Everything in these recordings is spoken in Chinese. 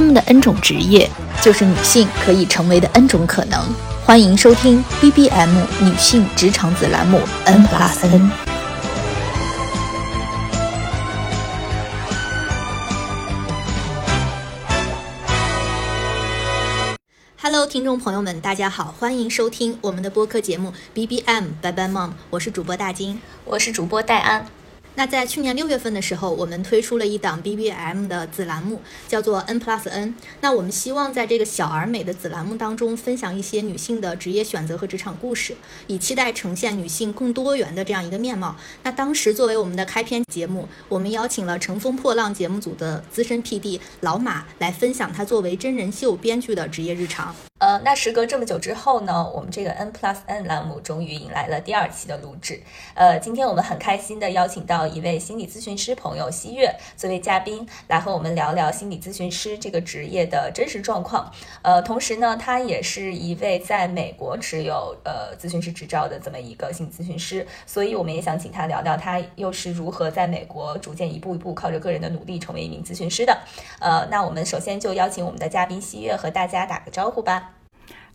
BBM 的 N 种职业，就是女性可以成为的 N 种可能。欢迎收听 BBM 女性职场子栏目 N Plus N。Hello，听众朋友们，大家好，欢迎收听我们的播客节目 BBM Bye Bye Mom，我是主播大金，我是主播戴安。那在去年六月份的时候，我们推出了一档 BBM 的子栏目，叫做 N Plus N。那我们希望在这个小而美的子栏目当中，分享一些女性的职业选择和职场故事，以期待呈现女性更多元的这样一个面貌。那当时作为我们的开篇节目，我们邀请了《乘风破浪》节目组的资深 PD 老马来分享他作为真人秀编剧的职业日常。呃，那时隔这么久之后呢，我们这个 N Plus N 栏目终于迎来了第二期的录制。呃，今天我们很开心的邀请到一位心理咨询师朋友西月作为嘉宾，来和我们聊聊心理咨询师这个职业的真实状况。呃，同时呢，他也是一位在美国持有呃咨询师执照的这么一个心理咨询师，所以我们也想请他聊聊他又是如何在美国逐渐一步一步靠着个人的努力成为一名咨询师的。呃，那我们首先就邀请我们的嘉宾西月和大家打个招呼吧。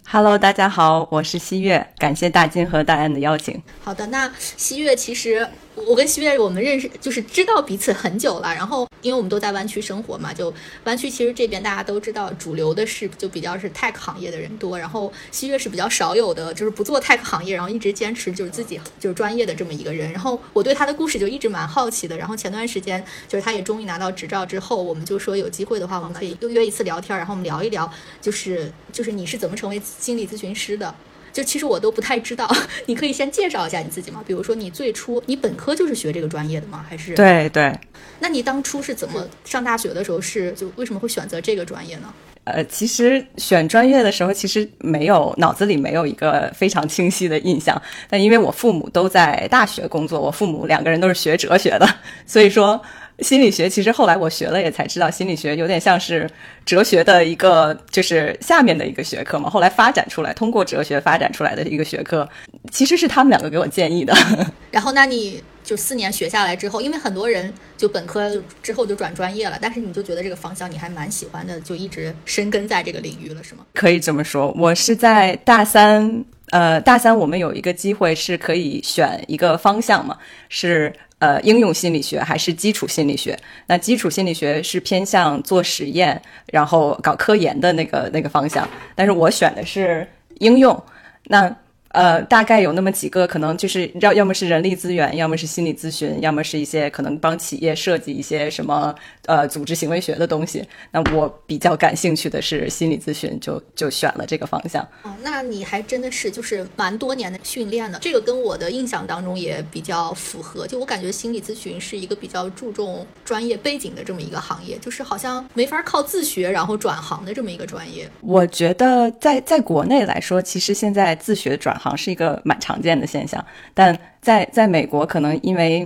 Hello，大家好，我是西月，感谢大金和大安的邀请。好的，那西月其实。我跟西月我们认识就是知道彼此很久了，然后因为我们都在湾区生活嘛，就湾区其实这边大家都知道，主流的是就比较是 tech 行业的人多，然后西月是比较少有的，就是不做 tech 行业，然后一直坚持就是自己就是专业的这么一个人。然后我对他的故事就一直蛮好奇的。然后前段时间就是他也终于拿到执照之后，我们就说有机会的话，我们可以又约一次聊天，然后我们聊一聊，就是就是你是怎么成为心理咨询师的。就其实我都不太知道，你可以先介绍一下你自己吗？比如说你最初你本科就是学这个专业的吗？还是对对。那你当初是怎么上大学的时候是就为什么会选择这个专业呢？呃，其实选专业的时候其实没有脑子里没有一个非常清晰的印象，但因为我父母都在大学工作，我父母两个人都是学哲学的，所以说。心理学其实后来我学了也才知道，心理学有点像是哲学的一个，就是下面的一个学科嘛。后来发展出来，通过哲学发展出来的一个学科，其实是他们两个给我建议的。然后，那你就四年学下来之后，因为很多人就本科之后就转专业了，但是你就觉得这个方向你还蛮喜欢的，就一直深耕在这个领域了，是吗？可以这么说，我是在大三，呃，大三我们有一个机会是可以选一个方向嘛，是。呃，应用心理学还是基础心理学？那基础心理学是偏向做实验，然后搞科研的那个那个方向，但是我选的是应用。那。呃，大概有那么几个，可能就是要要么是人力资源，要么是心理咨询，要么是一些可能帮企业设计一些什么呃组织行为学的东西。那我比较感兴趣的是心理咨询，就就选了这个方向。哦，那你还真的是就是蛮多年的训练的，这个跟我的印象当中也比较符合。就我感觉心理咨询是一个比较注重专业背景的这么一个行业，就是好像没法靠自学然后转行的这么一个专业。我觉得在在国内来说，其实现在自学转。行是一个蛮常见的现象，但在在美国可能因为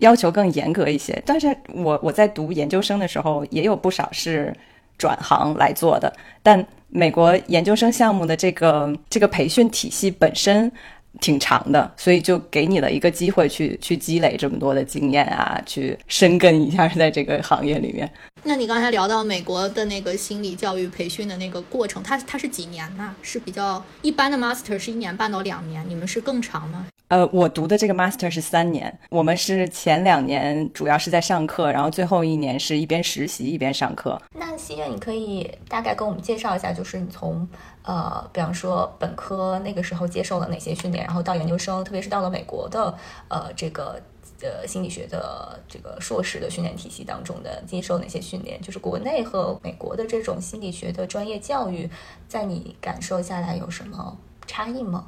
要求更严格一些。但是我我在读研究生的时候，也有不少是转行来做的。但美国研究生项目的这个这个培训体系本身。挺长的，所以就给你了一个机会去去积累这么多的经验啊，去深耕一下在这个行业里面。那你刚才聊到美国的那个心理教育培训的那个过程，它它是几年呢？是比较一般的 master 是一年半到两年，你们是更长吗？呃，我读的这个 master 是三年，我们是前两年主要是在上课，然后最后一年是一边实习一边上课。那西月，你可以大概跟我们介绍一下，就是你从呃，比方说本科那个时候接受了哪些训练，然后到研究生，特别是到了美国的呃这个呃心理学的这个硕士的训练体系当中的接受哪些训练？就是国内和美国的这种心理学的专业教育，在你感受下来有什么差异吗？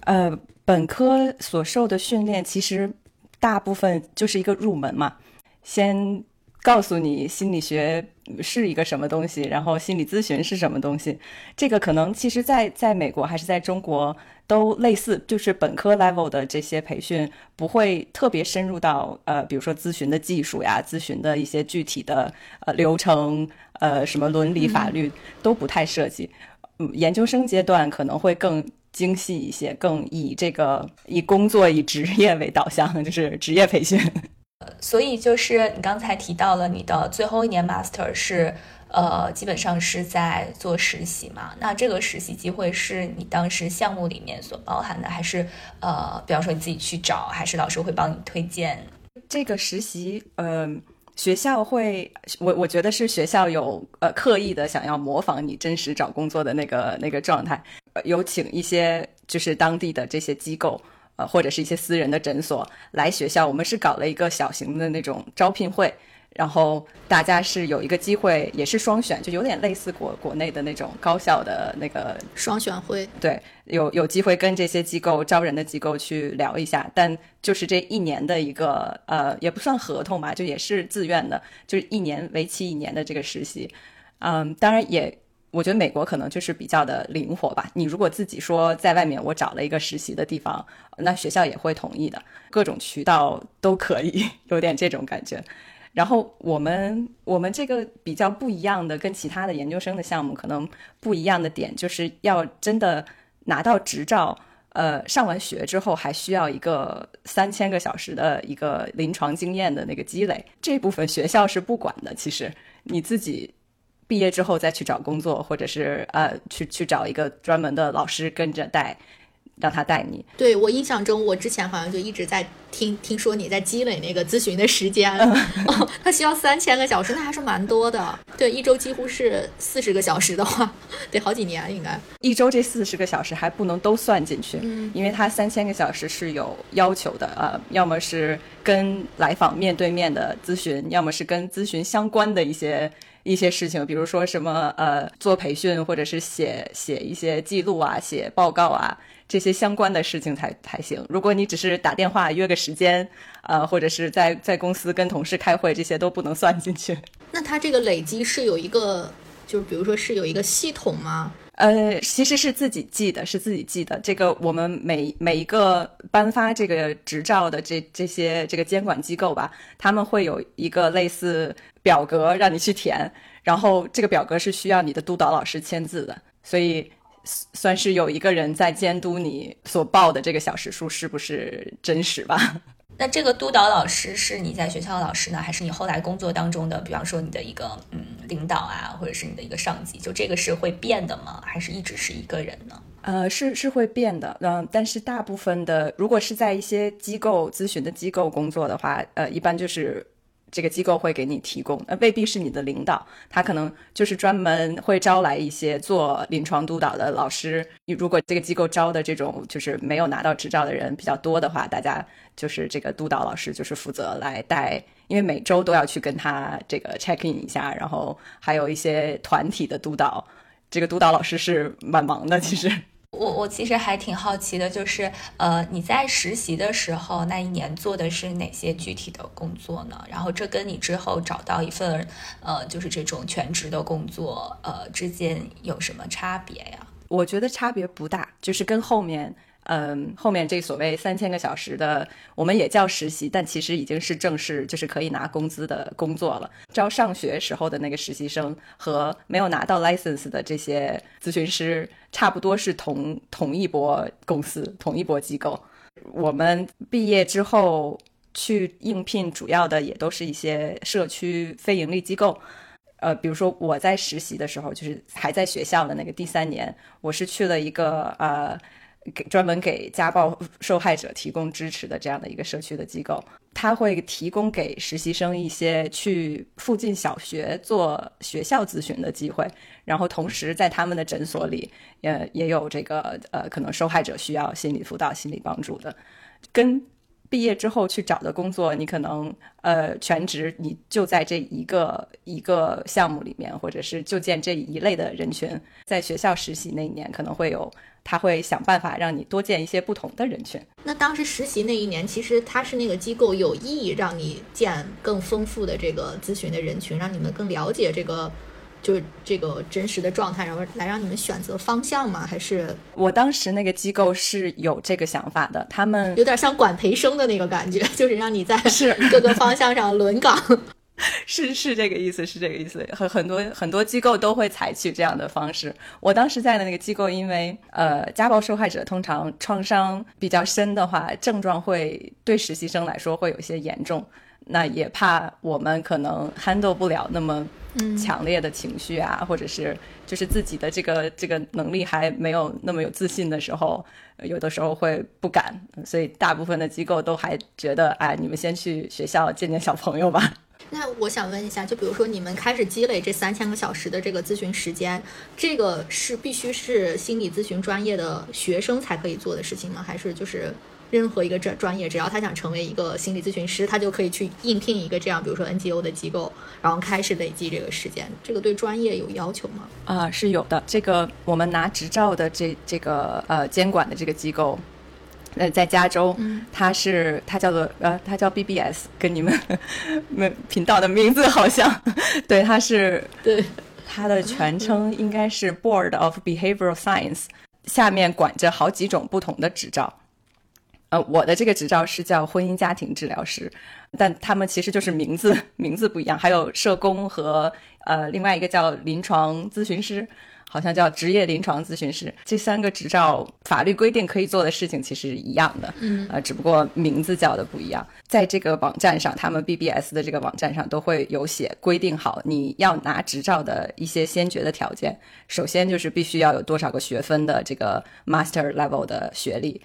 呃。本科所受的训练其实大部分就是一个入门嘛，先告诉你心理学是一个什么东西，然后心理咨询是什么东西。这个可能其实，在在美国还是在中国都类似，就是本科 level 的这些培训不会特别深入到呃，比如说咨询的技术呀，咨询的一些具体的呃流程，呃，什么伦理法律都不太涉及。嗯，研究生阶段可能会更。精细一些，更以这个以工作以职业为导向，就是职业培训。呃，所以就是你刚才提到了你的最后一年 master 是呃，基本上是在做实习嘛。那这个实习机会是你当时项目里面所包含的，还是呃，比方说你自己去找，还是老师会帮你推荐？这个实习，嗯。学校会，我我觉得是学校有呃刻意的想要模仿你真实找工作的那个那个状态，有请一些就是当地的这些机构，呃或者是一些私人的诊所来学校，我们是搞了一个小型的那种招聘会。然后大家是有一个机会，也是双选，就有点类似国国内的那种高校的那个双选会。对，有有机会跟这些机构招人的机构去聊一下，但就是这一年的一个呃，也不算合同吧，就也是自愿的，就是一年为期一年的这个实习。嗯，当然也，我觉得美国可能就是比较的灵活吧。你如果自己说在外面我找了一个实习的地方，那学校也会同意的，各种渠道都可以，有点这种感觉。然后我们我们这个比较不一样的，跟其他的研究生的项目可能不一样的点，就是要真的拿到执照，呃，上完学之后还需要一个三千个小时的一个临床经验的那个积累，这部分学校是不管的。其实你自己毕业之后再去找工作，或者是呃去去找一个专门的老师跟着带。让他带你。对我印象中，我之前好像就一直在听听说你在积累那个咨询的时间。哦，他需要三千个小时，那还是蛮多的。对，一周几乎是四十个小时的话，得好几年应该。一周这四十个小时还不能都算进去，因为他三千个小时是有要求的。呃，要么是跟来访面对面的咨询，要么是跟咨询相关的一些一些事情，比如说什么呃做培训，或者是写写一些记录啊，写报告啊。这些相关的事情才才行。如果你只是打电话约个时间，呃，或者是在在公司跟同事开会，这些都不能算进去。那它这个累积是有一个，就是比如说是有一个系统吗？呃，其实是自己记的，是自己记的。这个我们每每一个颁发这个执照的这这些这个监管机构吧，他们会有一个类似表格让你去填，然后这个表格是需要你的督导老师签字的，所以。算是有一个人在监督你所报的这个小时数是不是真实吧？那这个督导老师是你在学校的老师呢，还是你后来工作当中的，比方说你的一个嗯领导啊，或者是你的一个上级？就这个是会变的吗？还是一直是一个人呢？呃，是是会变的，嗯，但是大部分的，如果是在一些机构咨询的机构工作的话，呃，一般就是。这个机构会给你提供，呃，未必是你的领导，他可能就是专门会招来一些做临床督导的老师。你如果这个机构招的这种就是没有拿到执照的人比较多的话，大家就是这个督导老师就是负责来带，因为每周都要去跟他这个 check in 一下，然后还有一些团体的督导，这个督导老师是蛮忙的，其实。我我其实还挺好奇的，就是呃，你在实习的时候那一年做的是哪些具体的工作呢？然后这跟你之后找到一份呃，就是这种全职的工作呃之间有什么差别呀？我觉得差别不大，就是跟后面。嗯，后面这所谓三千个小时的，我们也叫实习，但其实已经是正式，就是可以拿工资的工作了。招上学时候的那个实习生和没有拿到 license 的这些咨询师，差不多是同同一波公司、同一波机构。我们毕业之后去应聘，主要的也都是一些社区非盈利机构。呃，比如说我在实习的时候，就是还在学校的那个第三年，我是去了一个呃。给专门给家暴受害者提供支持的这样的一个社区的机构，他会提供给实习生一些去附近小学做学校咨询的机会，然后同时在他们的诊所里，也也有这个呃，可能受害者需要心理辅导、心理帮助的，跟毕业之后去找的工作，你可能呃全职，你就在这一个一个项目里面，或者是就见这一类的人群，在学校实习那一年可能会有。他会想办法让你多见一些不同的人群。那当时实习那一年，其实他是那个机构有意让你见更丰富的这个咨询的人群，让你们更了解这个，就是这个真实的状态，然后来让你们选择方向吗？还是我当时那个机构是有这个想法的，他们有点像管培生的那个感觉，就是让你在是各个方向上轮岗。是是这个意思，是这个意思。很很多很多机构都会采取这样的方式。我当时在的那个机构，因为呃，家暴受害者通常创伤比较深的话，症状会对实习生来说会有一些严重。那也怕我们可能 handle 不了那么强烈的情绪啊，或者是就是自己的这个这个能力还没有那么有自信的时候，有的时候会不敢，所以大部分的机构都还觉得，哎，你们先去学校见见小朋友吧。那我想问一下，就比如说你们开始积累这三千个小时的这个咨询时间，这个是必须是心理咨询专业的学生才可以做的事情吗？还是就是任何一个专专业，只要他想成为一个心理咨询师，他就可以去应聘一个这样，比如说 NGO 的机构，然后开始累积这个时间？这个对专业有要求吗？啊，是有的。这个我们拿执照的这这个呃监管的这个机构。呃，在加州，它是它叫做呃，它叫 BBS，跟你们 们频道的名字好像，对，它是对，它的全称应该是 Board of Behavioral Science，下面管着好几种不同的执照。呃，我的这个执照是叫婚姻家庭治疗师，但他们其实就是名字名字不一样，还有社工和呃另外一个叫临床咨询师。好像叫职业临床咨询师，这三个执照法律规定可以做的事情其实是一样的，嗯，呃，只不过名字叫的不一样。在这个网站上，他们 BBS 的这个网站上都会有写规定好你要拿执照的一些先决的条件。首先就是必须要有多少个学分的这个 Master Level 的学历，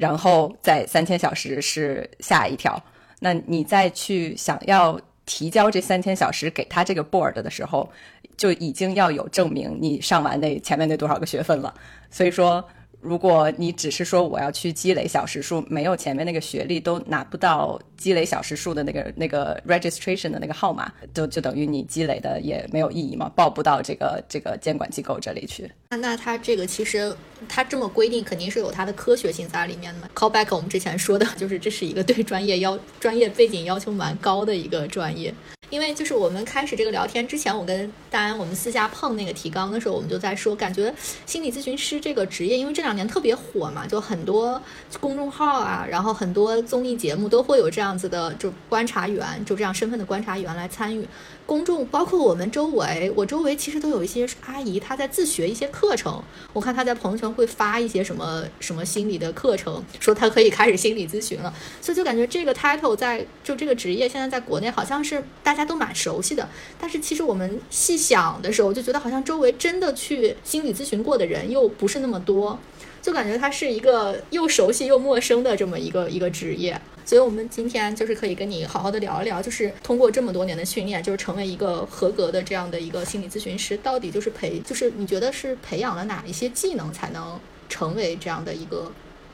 然后在三千小时是下一条。那你再去想要提交这三千小时给他这个 Board 的时候。就已经要有证明你上完那前面那多少个学分了，所以说，如果你只是说我要去积累小时数，没有前面那个学历，都拿不到积累小时数的那个那个 registration 的那个号码，就就等于你积累的也没有意义嘛，报不到这个这个监管机构这里去。那那他这个其实他这么规定，肯定是有它的科学性在里面的。Call back 我们之前说的 就是这是一个对专业要专业背景要求蛮高的一个专业。因为就是我们开始这个聊天之前，我跟大安我们私下碰那个提纲的时候，我们就在说，感觉心理咨询师这个职业，因为这两年特别火嘛，就很多公众号啊，然后很多综艺节目都会有这样子的就观察员，就这样身份的观察员来参与。公众包括我们周围，我周围其实都有一些阿姨，她在自学一些课程。我看她在朋友圈会发一些什么什么心理的课程，说她可以开始心理咨询了。所以就感觉这个 title 在就这个职业现在在国内好像是大家都蛮熟悉的。但是其实我们细想的时候，就觉得好像周围真的去心理咨询过的人又不是那么多，就感觉它是一个又熟悉又陌生的这么一个一个职业。所以，我们今天就是可以跟你好好的聊一聊，就是通过这么多年的训练，就是成为一个合格的这样的一个心理咨询师，到底就是培，就是你觉得是培养了哪一些技能才能成为这样的一个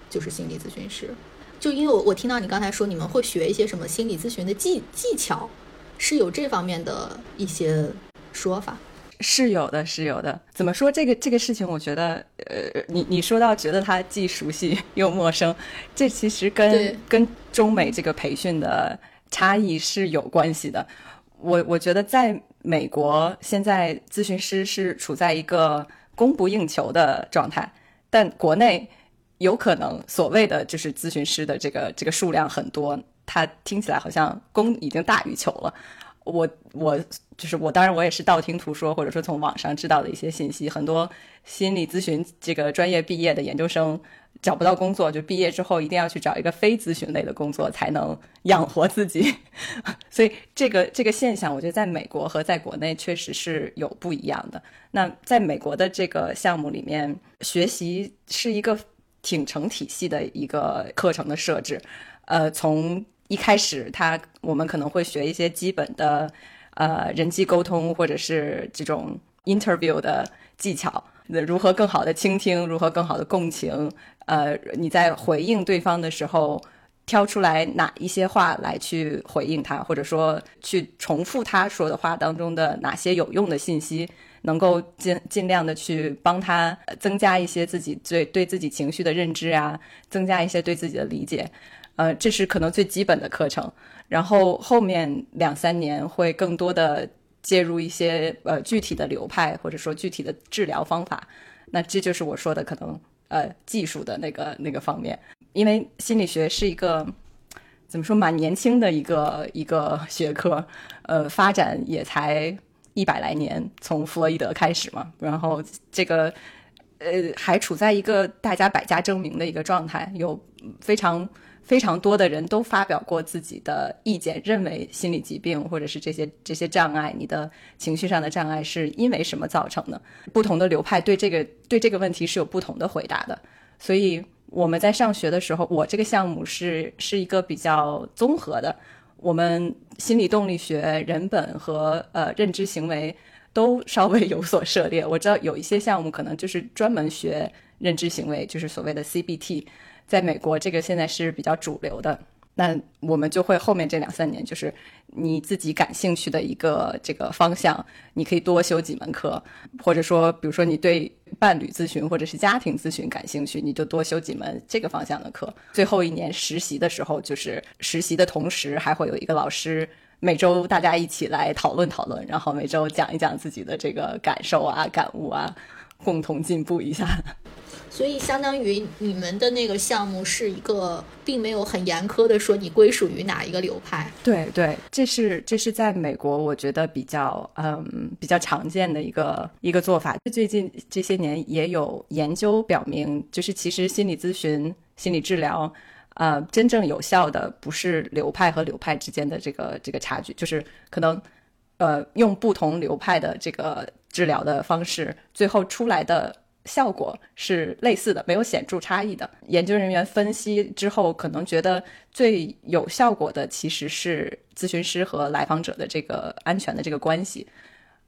就是心理咨询师？就因为我我听到你刚才说你们会学一些什么心理咨询的技技巧，是有这方面的一些说法。是有的，是有的。怎么说这个这个事情？我觉得，呃，你你说到觉得他既熟悉 又陌生，这其实跟跟中美这个培训的差异是有关系的。我我觉得在美国，现在咨询师是处在一个供不应求的状态，但国内有可能所谓的就是咨询师的这个这个数量很多，它听起来好像供已经大于求了。我我就是我，当然我也是道听途说，或者说从网上知道的一些信息。很多心理咨询这个专业毕业的研究生找不到工作，就毕业之后一定要去找一个非咨询类的工作才能养活自己。所以这个这个现象，我觉得在美国和在国内确实是有不一样的。那在美国的这个项目里面，学习是一个挺成体系的一个课程的设置，呃，从。一开始，他我们可能会学一些基本的，呃，人际沟通或者是这种 interview 的技巧，如何更好的倾听，如何更好的共情，呃，你在回应对方的时候，挑出来哪一些话来去回应他，或者说去重复他说的话当中的哪些有用的信息，能够尽尽量的去帮他增加一些自己对对自己情绪的认知啊，增加一些对自己的理解。呃，这是可能最基本的课程，然后后面两三年会更多的介入一些呃具体的流派或者说具体的治疗方法，那这就是我说的可能呃技术的那个那个方面，因为心理学是一个怎么说蛮年轻的一个一个学科，呃，发展也才一百来年，从弗洛伊德开始嘛，然后这个呃还处在一个大家百家争鸣的一个状态，有非常。非常多的人都发表过自己的意见，认为心理疾病或者是这些这些障碍，你的情绪上的障碍是因为什么造成的？不同的流派对这个对这个问题是有不同的回答的。所以我们在上学的时候，我这个项目是是一个比较综合的，我们心理动力学、人本和呃认知行为都稍微有所涉猎。我知道有一些项目可能就是专门学认知行为，就是所谓的 CBT。在美国，这个现在是比较主流的。那我们就会后面这两三年，就是你自己感兴趣的一个这个方向，你可以多修几门课，或者说，比如说你对伴侣咨询或者是家庭咨询感兴趣，你就多修几门这个方向的课。最后一年实习的时候，就是实习的同时，还会有一个老师，每周大家一起来讨论讨论，然后每周讲一讲自己的这个感受啊、感悟啊，共同进步一下。所以，相当于你们的那个项目是一个，并没有很严苛的说你归属于哪一个流派。对对，这是这是在美国，我觉得比较嗯比较常见的一个一个做法。最近这些年也有研究表明，就是其实心理咨询、心理治疗，呃，真正有效的不是流派和流派之间的这个这个差距，就是可能呃用不同流派的这个治疗的方式，最后出来的。效果是类似的，没有显著差异的。研究人员分析之后，可能觉得最有效果的其实是咨询师和来访者的这个安全的这个关系，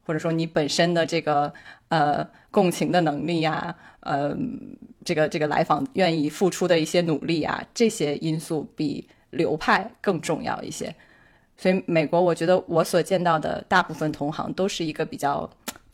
或者说你本身的这个呃共情的能力呀，呃，这个这个来访愿意付出的一些努力啊，这些因素比流派更重要一些。所以，美国我觉得我所见到的大部分同行都是一个比较。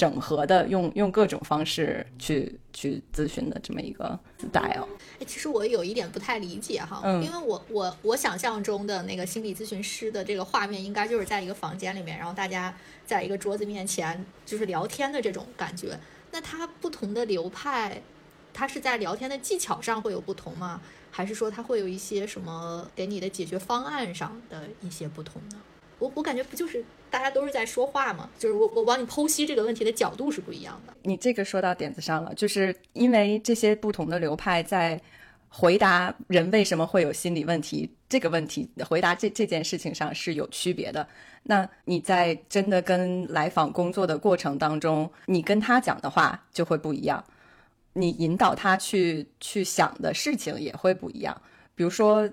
整合的用用各种方式去去咨询的这么一个 style。哎，其实我有一点不太理解哈，因为我我我想象中的那个心理咨询师的这个画面，应该就是在一个房间里面，然后大家在一个桌子面前就是聊天的这种感觉。那它不同的流派，它是在聊天的技巧上会有不同吗？还是说它会有一些什么给你的解决方案上的一些不同呢？我我感觉不就是大家都是在说话吗？就是我我帮你剖析这个问题的角度是不一样的。你这个说到点子上了，就是因为这些不同的流派在回答人为什么会有心理问题这个问题，回答这这件事情上是有区别的。那你在真的跟来访工作的过程当中，你跟他讲的话就会不一样，你引导他去去想的事情也会不一样。比如说，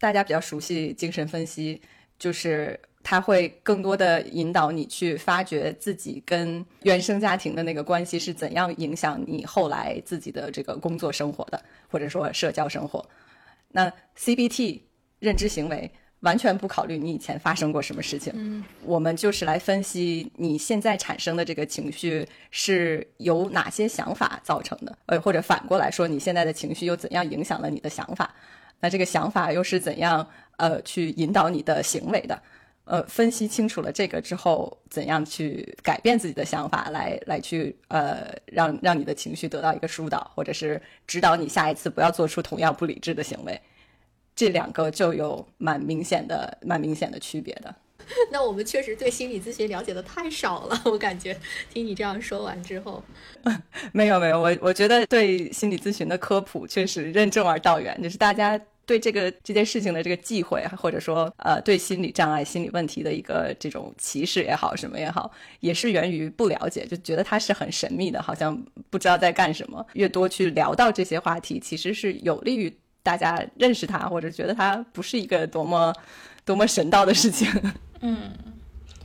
大家比较熟悉精神分析。就是他会更多的引导你去发掘自己跟原生家庭的那个关系是怎样影响你后来自己的这个工作生活的，或者说社交生活。那 CBT 认知行为完全不考虑你以前发生过什么事情，嗯，我们就是来分析你现在产生的这个情绪是由哪些想法造成的，呃，或者反过来说，你现在的情绪又怎样影响了你的想法？那这个想法又是怎样？呃，去引导你的行为的，呃，分析清楚了这个之后，怎样去改变自己的想法，来来去呃，让让你的情绪得到一个疏导，或者是指导你下一次不要做出同样不理智的行为，这两个就有蛮明显的、蛮明显的区别的。那我们确实对心理咨询了解的太少了，我感觉听你这样说完之后，没有没有，我我觉得对心理咨询的科普确实任重而道远，就是大家。对这个这件事情的这个忌讳，或者说呃，对心理障碍、心理问题的一个这种歧视也好，什么也好，也是源于不了解，就觉得它是很神秘的，好像不知道在干什么。越多去聊到这些话题，其实是有利于大家认识它，或者觉得它不是一个多么多么神道的事情。嗯，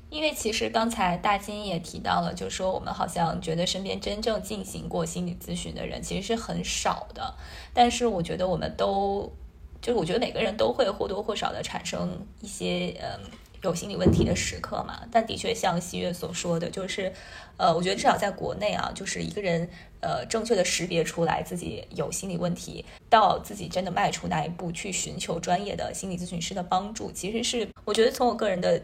因为其实刚才大金也提到了，就是说我们好像觉得身边真正进行过心理咨询的人其实是很少的，但是我觉得我们都。就是我觉得每个人都会或多或少的产生一些呃有心理问题的时刻嘛，但的确像西月所说的，就是呃，我觉得至少在国内啊，就是一个人呃正确的识别出来自己有心理问题，到自己真的迈出那一步去寻求专业的心理咨询师的帮助，其实是我觉得从我个人的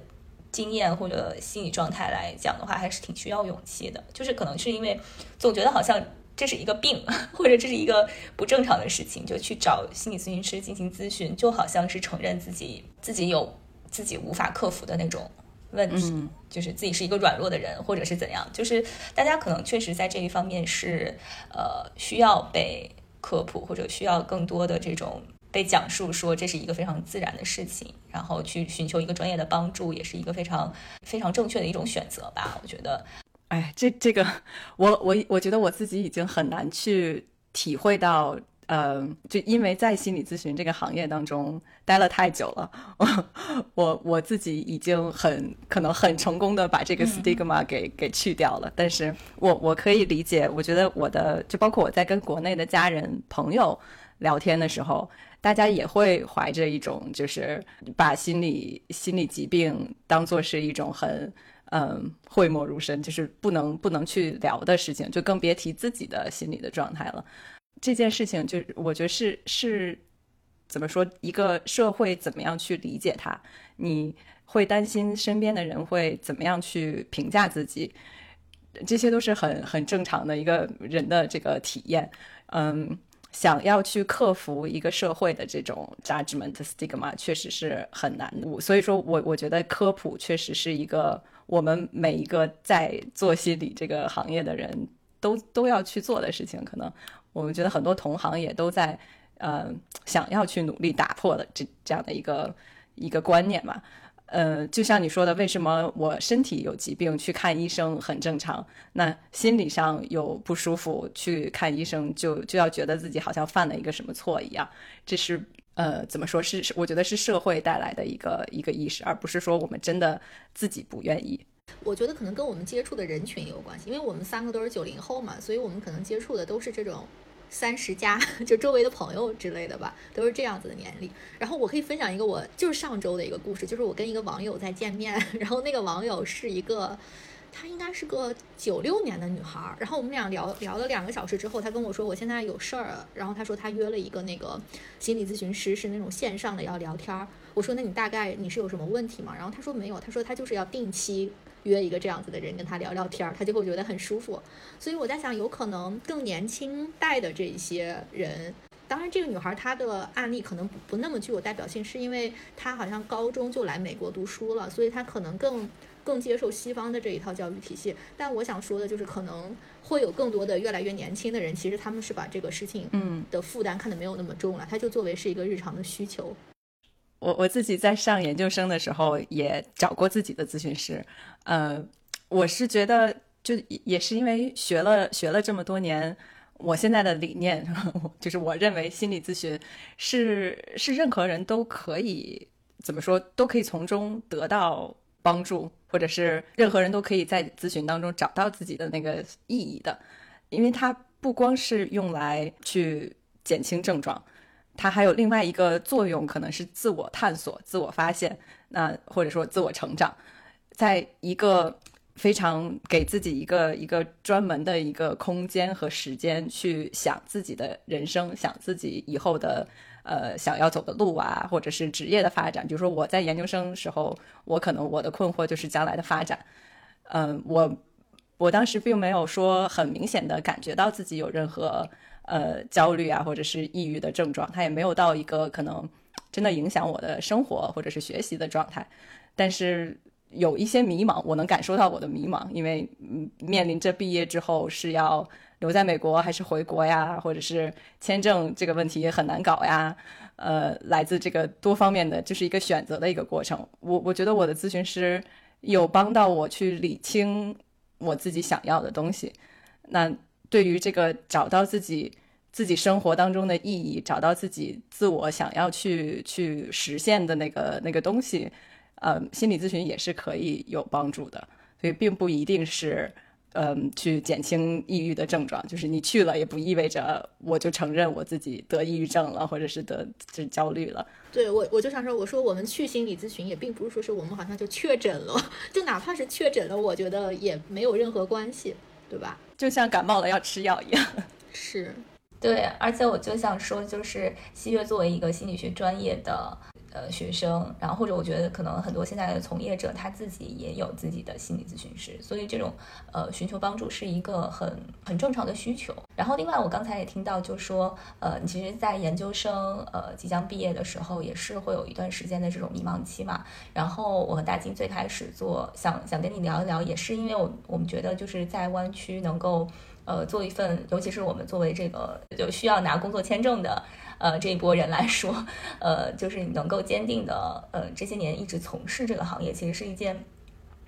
经验或者心理状态来讲的话，还是挺需要勇气的。就是可能是因为总觉得好像。这是一个病，或者这是一个不正常的事情，就去找心理咨询师进行咨询，就好像是承认自己自己有自己无法克服的那种问题，就是自己是一个软弱的人，或者是怎样。就是大家可能确实在这一方面是呃需要被科普，或者需要更多的这种被讲述说这是一个非常自然的事情，然后去寻求一个专业的帮助，也是一个非常非常正确的一种选择吧。我觉得，哎，这这个，我我我觉得我自己已经很难去体会到。呃，就因为在心理咨询这个行业当中待了太久了，我我我自己已经很可能很成功的把这个 stigma 给给去掉了。但是我我可以理解，我觉得我的就包括我在跟国内的家人朋友聊天的时候，大家也会怀着一种就是把心理心理疾病当做是一种很嗯讳莫如深，就是不能不能去聊的事情，就更别提自己的心理的状态了。这件事情，就是我觉得是是怎么说，一个社会怎么样去理解它？你会担心身边的人会怎么样去评价自己？这些都是很很正常的一个人的这个体验。嗯，想要去克服一个社会的这种 judgment stigma，确实是很难的。所以说我我觉得科普确实是一个我们每一个在做心理这个行业的人都都要去做的事情，可能。我们觉得很多同行也都在，呃，想要去努力打破的这这样的一个一个观念嘛，呃，就像你说的，为什么我身体有疾病去看医生很正常，那心理上有不舒服去看医生就就要觉得自己好像犯了一个什么错一样，这是呃怎么说是是我觉得是社会带来的一个一个意识，而不是说我们真的自己不愿意。我觉得可能跟我们接触的人群也有关系，因为我们三个都是九零后嘛，所以我们可能接触的都是这种。三十加，就周围的朋友之类的吧，都是这样子的年龄。然后我可以分享一个我就是上周的一个故事，就是我跟一个网友在见面，然后那个网友是一个，她应该是个九六年的女孩。然后我们俩聊聊了两个小时之后，她跟我说我现在有事儿，然后她说她约了一个那个心理咨询师，是那种线上的要聊天儿。我说那你大概你是有什么问题吗？然后她说没有，她说她就是要定期。约一个这样子的人跟她聊聊天儿，她就会觉得很舒服。所以我在想，有可能更年轻代的这些人，当然这个女孩她的案例可能不不那么具有代表性，是因为她好像高中就来美国读书了，所以她可能更更接受西方的这一套教育体系。但我想说的就是，可能会有更多的越来越年轻的人，其实他们是把这个事情嗯的负担看得没有那么重了，他就作为是一个日常的需求。我我自己在上研究生的时候也找过自己的咨询师，呃，我是觉得就也是因为学了学了这么多年，我现在的理念 就是我认为心理咨询是是任何人都可以怎么说都可以从中得到帮助，或者是任何人都可以在咨询当中找到自己的那个意义的，因为它不光是用来去减轻症状。它还有另外一个作用，可能是自我探索、自我发现，那或者说自我成长，在一个非常给自己一个一个专门的一个空间和时间去想自己的人生，想自己以后的呃想要走的路啊，或者是职业的发展。比如说我在研究生时候，我可能我的困惑就是将来的发展，嗯，我我当时并没有说很明显的感觉到自己有任何。呃，焦虑啊，或者是抑郁的症状，它也没有到一个可能真的影响我的生活或者是学习的状态，但是有一些迷茫，我能感受到我的迷茫，因为嗯，面临着毕业之后是要留在美国还是回国呀，或者是签证这个问题也很难搞呀，呃，来自这个多方面的，就是一个选择的一个过程。我我觉得我的咨询师有帮到我去理清我自己想要的东西，那。对于这个找到自己自己生活当中的意义，找到自己自我想要去去实现的那个那个东西，呃，心理咨询也是可以有帮助的。所以并不一定是，嗯，去减轻抑郁的症状。就是你去了，也不意味着我就承认我自己得抑郁症了，或者是得就焦虑了。对我，我就想说，我说我们去心理咨询，也并不是说是我们好像就确诊了，就哪怕是确诊了，我觉得也没有任何关系。对吧？就像感冒了要吃药一样。是，对。而且我就想说，就是西月作为一个心理学专业的。呃，学生，然后或者我觉得可能很多现在的从业者他自己也有自己的心理咨询师，所以这种呃寻求帮助是一个很很正常的需求。然后另外我刚才也听到就说，呃，你其实，在研究生呃即将毕业的时候，也是会有一段时间的这种迷茫期嘛。然后我和大金最开始做想想跟你聊一聊，也是因为我我们觉得就是在湾区能够呃做一份，尤其是我们作为这个就需要拿工作签证的。呃这一波人来说，呃，就是能够坚定的呃这些年一直从事这个行业，其实是一件。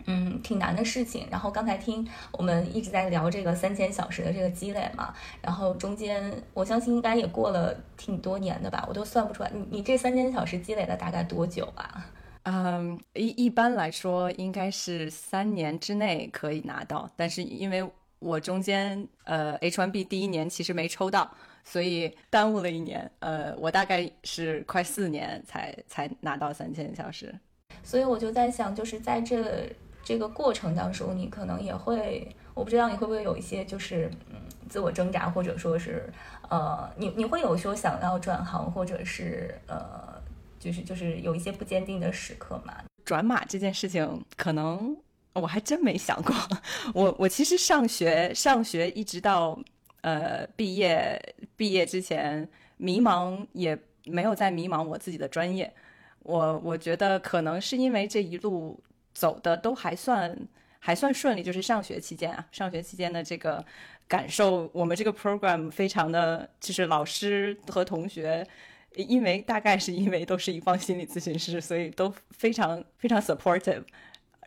嗯，挺难的事情。然后刚才听我们一直在聊这个三千小时的这个积累嘛，然后中间我相信应该也过了挺多年的吧，我都算不出来。你你这三千小时积累了大概多久啊？嗯，一一般来说应该是三年之内可以拿到，但是因为我中间呃 H one B 第一年其实没抽到，所以耽误了一年。呃，我大概是快四年才才拿到三千小时。所以我就在想，就是在这。这个过程当中，你可能也会，我不知道你会不会有一些就是嗯自我挣扎，或者说是呃你你会有说想要转行，或者是呃就是就是有一些不坚定的时刻吗？转码这件事情，可能我还真没想过。我我其实上学上学一直到呃毕业毕业之前，迷茫也没有在迷茫我自己的专业。我我觉得可能是因为这一路。走的都还算还算顺利，就是上学期间啊，上学期间的这个感受，我们这个 program 非常的，就是老师和同学，因为大概是因为都是一帮心理咨询师，所以都非常非常 supportive，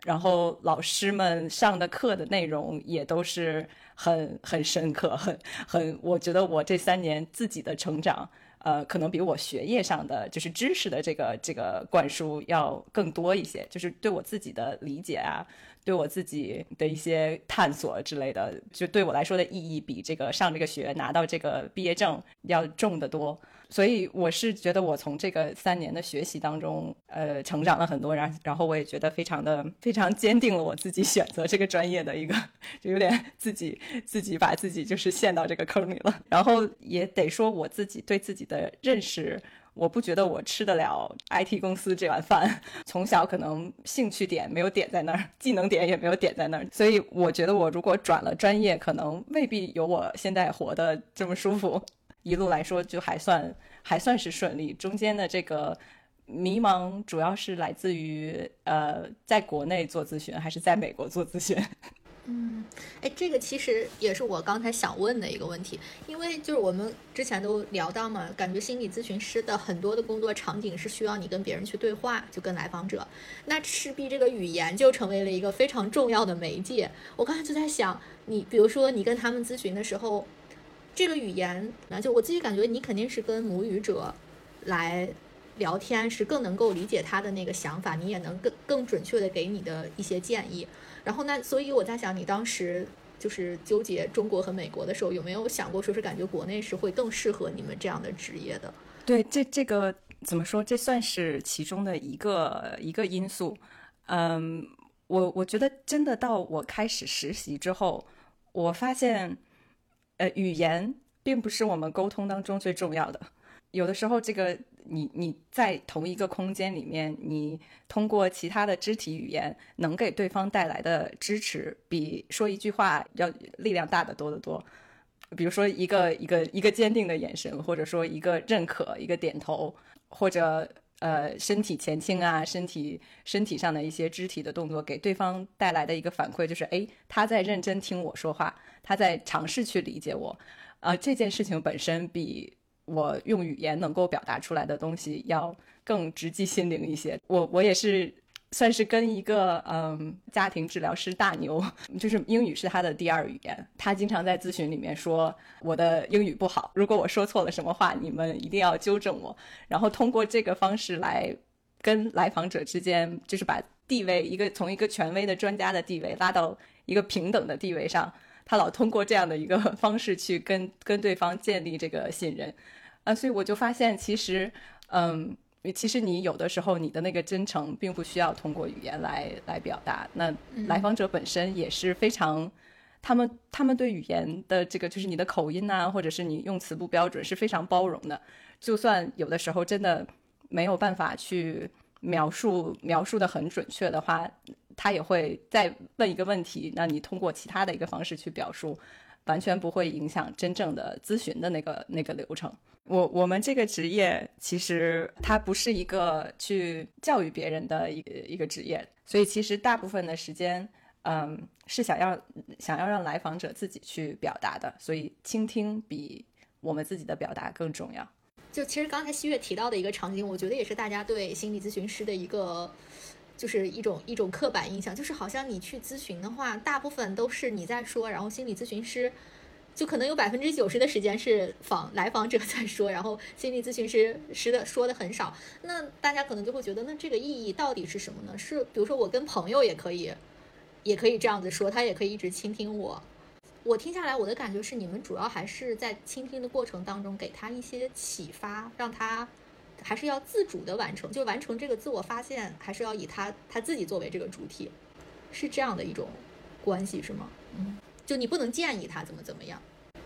然后老师们上的课的内容也都是很很深刻，很很，我觉得我这三年自己的成长。呃，可能比我学业上的就是知识的这个这个灌输要更多一些，就是对我自己的理解啊，对我自己的一些探索之类的，就对我来说的意义比这个上这个学拿到这个毕业证要重得多。所以我是觉得我从这个三年的学习当中，呃，成长了很多，然然后我也觉得非常的非常坚定了我自己选择这个专业的一个，就有点自己自己把自己就是陷到这个坑里了。然后也得说我自己对自己的认识，我不觉得我吃得了 IT 公司这碗饭。从小可能兴趣点没有点在那儿，技能点也没有点在那儿，所以我觉得我如果转了专业，可能未必有我现在活得这么舒服。一路来说就还算还算是顺利，中间的这个迷茫主要是来自于呃，在国内做咨询还是在美国做咨询？嗯，哎，这个其实也是我刚才想问的一个问题，因为就是我们之前都聊到嘛，感觉心理咨询师的很多的工作场景是需要你跟别人去对话，就跟来访者，那势必这个语言就成为了一个非常重要的媒介。我刚才就在想，你比如说你跟他们咨询的时候。这个语言，那就我自己感觉，你肯定是跟母语者来聊天，是更能够理解他的那个想法，你也能更更准确的给你的一些建议。然后那，所以我在想，你当时就是纠结中国和美国的时候，有没有想过说是感觉国内是会更适合你们这样的职业的？对，这这个怎么说？这算是其中的一个一个因素。嗯，我我觉得真的到我开始实习之后，我发现。呃，语言并不是我们沟通当中最重要的。有的时候，这个你你在同一个空间里面，你通过其他的肢体语言，能给对方带来的支持，比说一句话要力量大得多得多。比如说，一个一个一个坚定的眼神，或者说一个认可、一个点头，或者呃身体前倾啊，身体身体上的一些肢体的动作，给对方带来的一个反馈就是，哎，他在认真听我说话。他在尝试去理解我，啊，这件事情本身比我用语言能够表达出来的东西要更直击心灵一些。我我也是算是跟一个嗯家庭治疗师大牛，就是英语是他的第二语言，他经常在咨询里面说我的英语不好，如果我说错了什么话，你们一定要纠正我。然后通过这个方式来跟来访者之间，就是把地位一个从一个权威的专家的地位拉到一个平等的地位上。他老通过这样的一个 方式去跟跟对方建立这个信任，啊，所以我就发现，其实，嗯，其实你有的时候你的那个真诚，并不需要通过语言来来表达。那来访者本身也是非常，他们他们对语言的这个，就是你的口音呐，或者是你用词不标准，是非常包容的。就算有的时候真的没有办法去描述描述的很准确的话。他也会再问一个问题，那你通过其他的一个方式去表述，完全不会影响真正的咨询的那个那个流程。我我们这个职业其实它不是一个去教育别人的一个一个职业，所以其实大部分的时间，嗯，是想要想要让来访者自己去表达的，所以倾听比我们自己的表达更重要。就其实刚才西月提到的一个场景，我觉得也是大家对心理咨询师的一个，就是一种一种刻板印象，就是好像你去咨询的话，大部分都是你在说，然后心理咨询师就可能有百分之九十的时间是访来访者在说，然后心理咨询师师的说的很少。那大家可能就会觉得，那这个意义到底是什么呢？是比如说我跟朋友也可以，也可以这样子说，他也可以一直倾听我。我听下来，我的感觉是，你们主要还是在倾听的过程当中给他一些启发，让他还是要自主的完成，就完成这个自我发现，还是要以他他自己作为这个主体，是这样的一种关系，是吗？嗯，就你不能建议他怎么怎么样，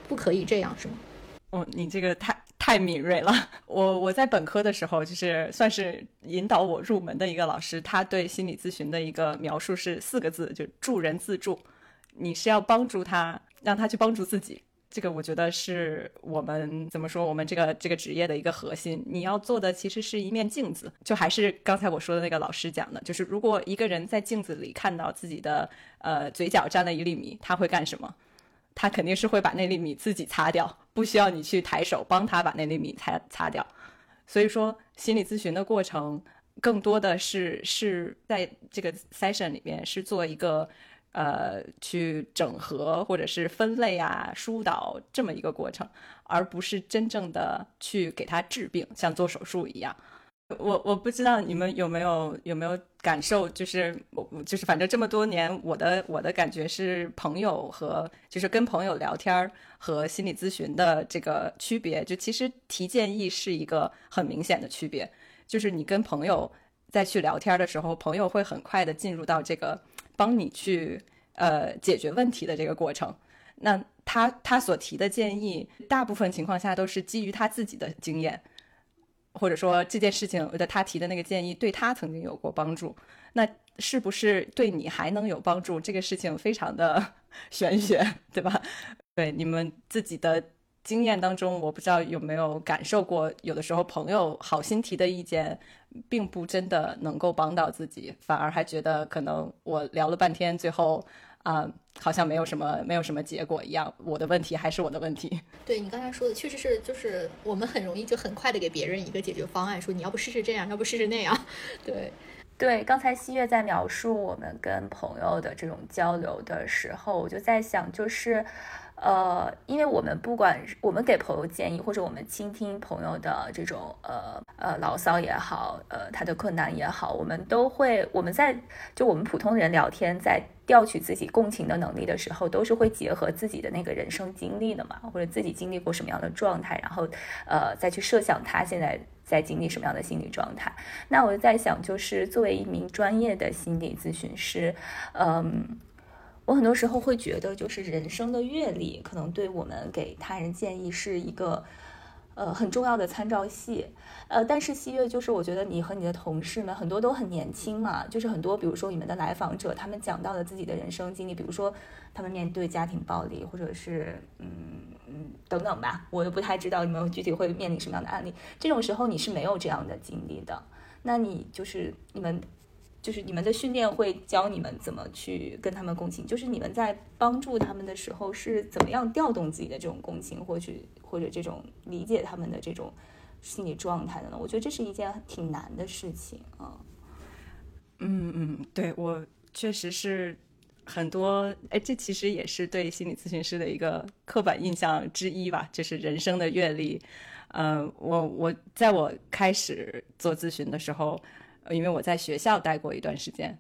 不可以这样，是吗？哦，你这个太太敏锐了。我我在本科的时候，就是算是引导我入门的一个老师，他对心理咨询的一个描述是四个字，就助人自助。你是要帮助他，让他去帮助自己，这个我觉得是我们怎么说，我们这个这个职业的一个核心。你要做的其实是一面镜子，就还是刚才我说的那个老师讲的，就是如果一个人在镜子里看到自己的呃嘴角沾了一粒米，他会干什么？他肯定是会把那粒米自己擦掉，不需要你去抬手帮他把那粒米擦擦掉。所以说，心理咨询的过程更多的是是在这个 session 里面是做一个。呃，去整合或者是分类啊、疏导这么一个过程，而不是真正的去给他治病，像做手术一样。我我不知道你们有没有有没有感受，就是我就是反正这么多年，我的我的感觉是，朋友和就是跟朋友聊天和心理咨询的这个区别，就其实提建议是一个很明显的区别，就是你跟朋友再去聊天的时候，朋友会很快的进入到这个。帮你去呃解决问题的这个过程，那他他所提的建议，大部分情况下都是基于他自己的经验，或者说这件事情的他提的那个建议对他曾经有过帮助，那是不是对你还能有帮助？这个事情非常的 玄学，对吧？对你们自己的。经验当中，我不知道有没有感受过，有的时候朋友好心提的意见，并不真的能够帮到自己，反而还觉得可能我聊了半天，最后啊，好像没有什么没有什么结果一样。我的问题还是我的问题。对你刚才说的，确实是，就是我们很容易就很快的给别人一个解决方案，说你要不试试这样，要不试试那样。对对，刚才西月在描述我们跟朋友的这种交流的时候，我就在想，就是。呃，因为我们不管我们给朋友建议，或者我们倾听朋友的这种呃呃牢骚也好，呃他的困难也好，我们都会我们在就我们普通人聊天，在调取自己共情的能力的时候，都是会结合自己的那个人生经历的嘛，或者自己经历过什么样的状态，然后呃再去设想他现在在经历什么样的心理状态。那我就在想，就是作为一名专业的心理咨询师，嗯。我很多时候会觉得，就是人生的阅历可能对我们给他人建议是一个，呃，很重要的参照系。呃，但是西月就是我觉得你和你的同事们很多都很年轻嘛，就是很多比如说你们的来访者，他们讲到了自己的人生经历，比如说他们面对家庭暴力，或者是嗯嗯等等吧，我也不太知道你们具体会面临什么样的案例。这种时候你是没有这样的经历的，那你就是你们。就是你们的训练会教你们怎么去跟他们共情，就是你们在帮助他们的时候是怎么样调动自己的这种共情，或者或者这种理解他们的这种心理状态的呢？我觉得这是一件挺难的事情啊。嗯嗯，对我确实是很多，哎，这其实也是对心理咨询师的一个刻板印象之一吧，就是人生的阅历。嗯，我我在我开始做咨询的时候。因为我在学校待过一段时间，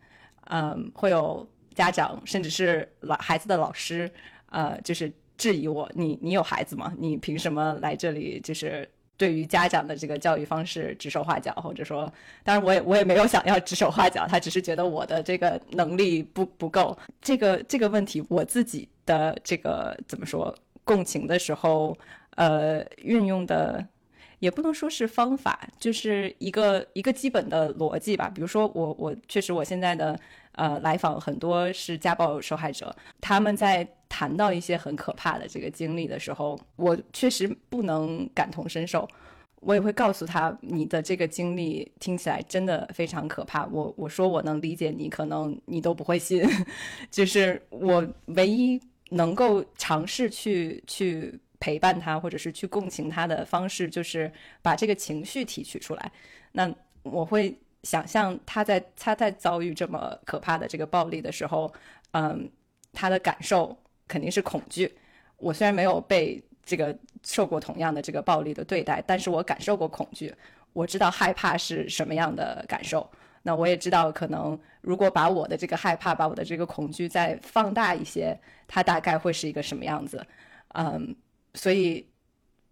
嗯，会有家长甚至是老孩子的老师，呃，就是质疑我，你你有孩子吗？你凭什么来这里？就是对于家长的这个教育方式指手画脚，或者说，当然我也我也没有想要指手画脚，他只是觉得我的这个能力不不够。这个这个问题，我自己的这个怎么说共情的时候，呃，运用的。也不能说是方法，就是一个一个基本的逻辑吧。比如说，我我确实我现在的呃来访很多是家暴受害者，他们在谈到一些很可怕的这个经历的时候，我确实不能感同身受。我也会告诉他，你的这个经历听起来真的非常可怕。我我说我能理解你，可能你都不会信。就是我唯一能够尝试去去。陪伴他或者是去共情他的方式，就是把这个情绪提取出来。那我会想象他在他在遭遇这么可怕的这个暴力的时候，嗯，他的感受肯定是恐惧。我虽然没有被这个受过同样的这个暴力的对待，但是我感受过恐惧，我知道害怕是什么样的感受。那我也知道，可能如果把我的这个害怕，把我的这个恐惧再放大一些，它大概会是一个什么样子？嗯，所以，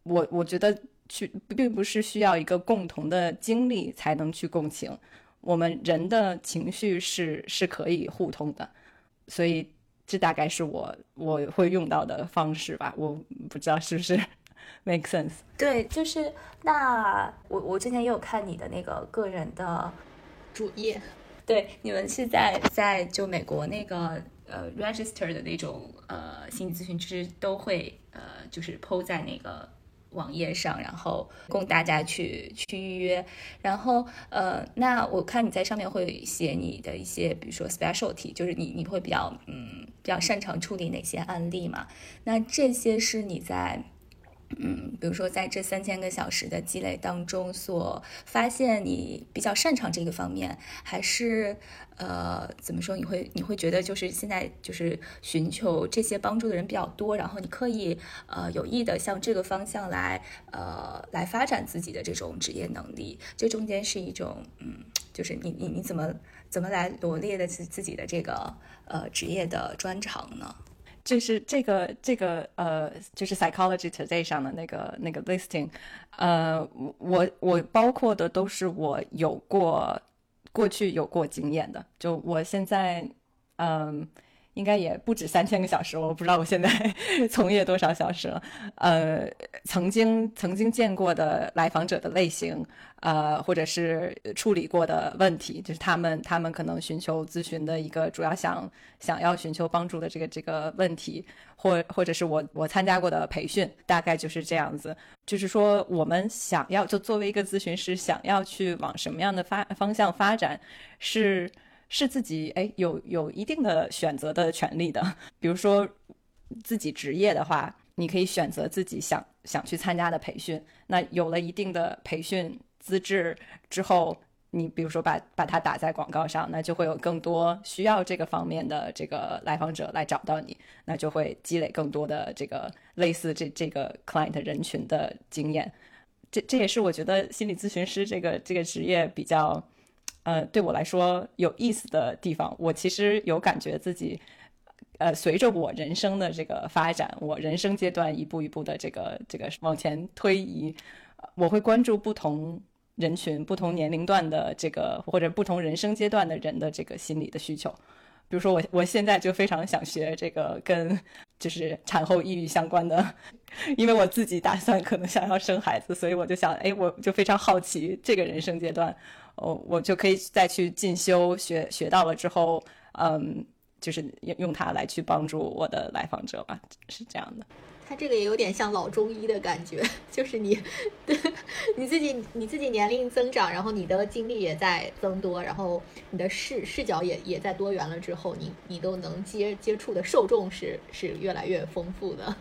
我我觉得去并不是需要一个共同的经历才能去共情，我们人的情绪是是可以互通的，所以这大概是我我会用到的方式吧，我不知道是不是 make sense？对，就是那我我之前也有看你的那个个人的。主页，对，你们是在在就美国那个呃 register 的那种呃心理咨询师都会呃就是 PO 在那个网页上，然后供大家去去预约。然后呃，那我看你在上面会写你的一些，比如说 specialty，就是你你会比较嗯比较擅长处理哪些案例嘛？那这些是你在。嗯，比如说在这三千个小时的积累当中，所发现你比较擅长这个方面，还是呃怎么说？你会你会觉得就是现在就是寻求这些帮助的人比较多，然后你刻意呃有意的向这个方向来呃来发展自己的这种职业能力，这中间是一种嗯，就是你你你怎么怎么来罗列的自自己的这个呃职业的专长呢？就是这个这个呃，就是 Psychology Today 上的那个那个 listing，呃，我我包括的都是我有过过去有过经验的，就我现在嗯。应该也不止三千个小时，我不知道我现在 从业多少小时了。呃，曾经曾经见过的来访者的类型，呃，或者是处理过的问题，就是他们他们可能寻求咨询的一个主要想想要寻求帮助的这个这个问题，或或者是我我参加过的培训，大概就是这样子。就是说，我们想要就作为一个咨询师，想要去往什么样的发方向发展，是。是自己哎，有有一定的选择的权利的。比如说，自己职业的话，你可以选择自己想想去参加的培训。那有了一定的培训资质之后，你比如说把把它打在广告上，那就会有更多需要这个方面的这个来访者来找到你，那就会积累更多的这个类似这这个 client 人群的经验。这这也是我觉得心理咨询师这个这个职业比较。呃，对我来说有意思的地方，我其实有感觉自己，呃，随着我人生的这个发展，我人生阶段一步一步的这个这个往前推移，我会关注不同人群、不同年龄段的这个或者不同人生阶段的人的这个心理的需求。比如说，我我现在就非常想学这个跟就是产后抑郁相关的，因为我自己打算可能想要生孩子，所以我就想，哎，我就非常好奇这个人生阶段。哦，我就可以再去进修，学学到了之后，嗯，就是用用它来去帮助我的来访者吧，是这样的。他这个也有点像老中医的感觉，就是你对，你自己你自己年龄增长，然后你的经历也在增多，然后你的视视角也也在多元了之后，你你都能接接触的受众是是越来越丰富的。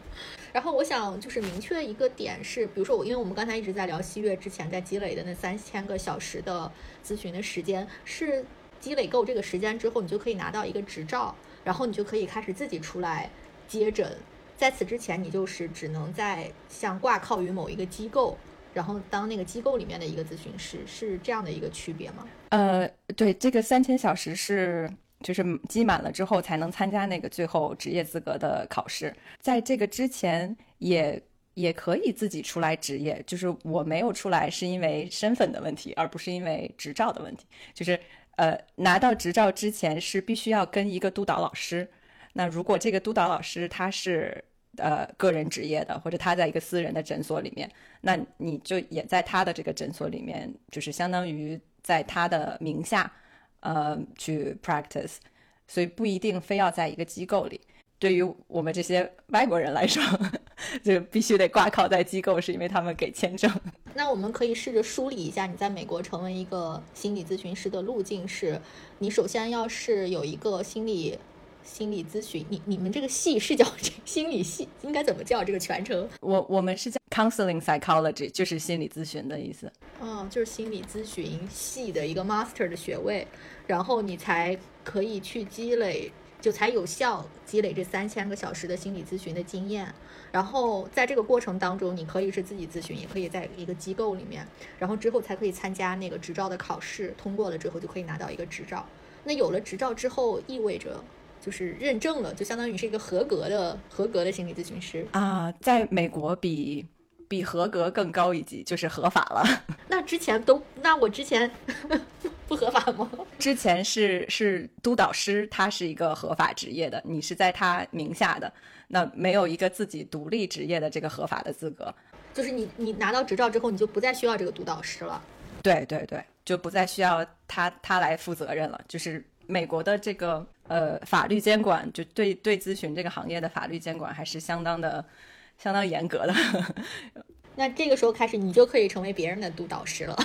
然后我想就是明确一个点是，比如说我，因为我们刚才一直在聊西月之前在积累的那三千个小时的咨询的时间，是积累够这个时间之后，你就可以拿到一个执照，然后你就可以开始自己出来接诊。在此之前，你就是只能在像挂靠于某一个机构，然后当那个机构里面的一个咨询师，是这样的一个区别吗？呃，对，这个三千小时是。就是积满了之后才能参加那个最后职业资格的考试，在这个之前也也可以自己出来执业。就是我没有出来是因为身份的问题，而不是因为执照的问题。就是呃，拿到执照之前是必须要跟一个督导老师。那如果这个督导老师他是呃个人职业的，或者他在一个私人的诊所里面，那你就也在他的这个诊所里面，就是相当于在他的名下。呃，去 practice，所以不一定非要在一个机构里。对于我们这些外国人来说，就必须得挂靠在机构，是因为他们给签证。那我们可以试着梳理一下，你在美国成为一个心理咨询师的路径是：你首先要是有一个心理心理咨询，你你们这个系是叫这心理系，应该怎么叫这个全称？我我们是叫 counseling psychology，就是心理咨询的意思。哦，就是心理咨询系的一个 master 的学位，然后你才可以去积累，就才有效积累这三千个小时的心理咨询的经验。然后在这个过程当中，你可以是自己咨询，也可以在一个机构里面，然后之后才可以参加那个执照的考试，通过了之后就可以拿到一个执照。那有了执照之后，意味着就是认证了，就相当于是一个合格的合格的心理咨询师啊。在美国比比合格更高一级，就是合法了。那之前都，那我之前 不合法吗？之前是是督导师，他是一个合法职业的，你是在他名下的，那没有一个自己独立职业的这个合法的资格。就是你你拿到执照之后，你就不再需要这个督导师了。对对对，就不再需要他他来负责任了。就是美国的这个呃法律监管，就对对咨询这个行业的法律监管还是相当的相当严格的。那这个时候开始，你就可以成为别人的督导师了，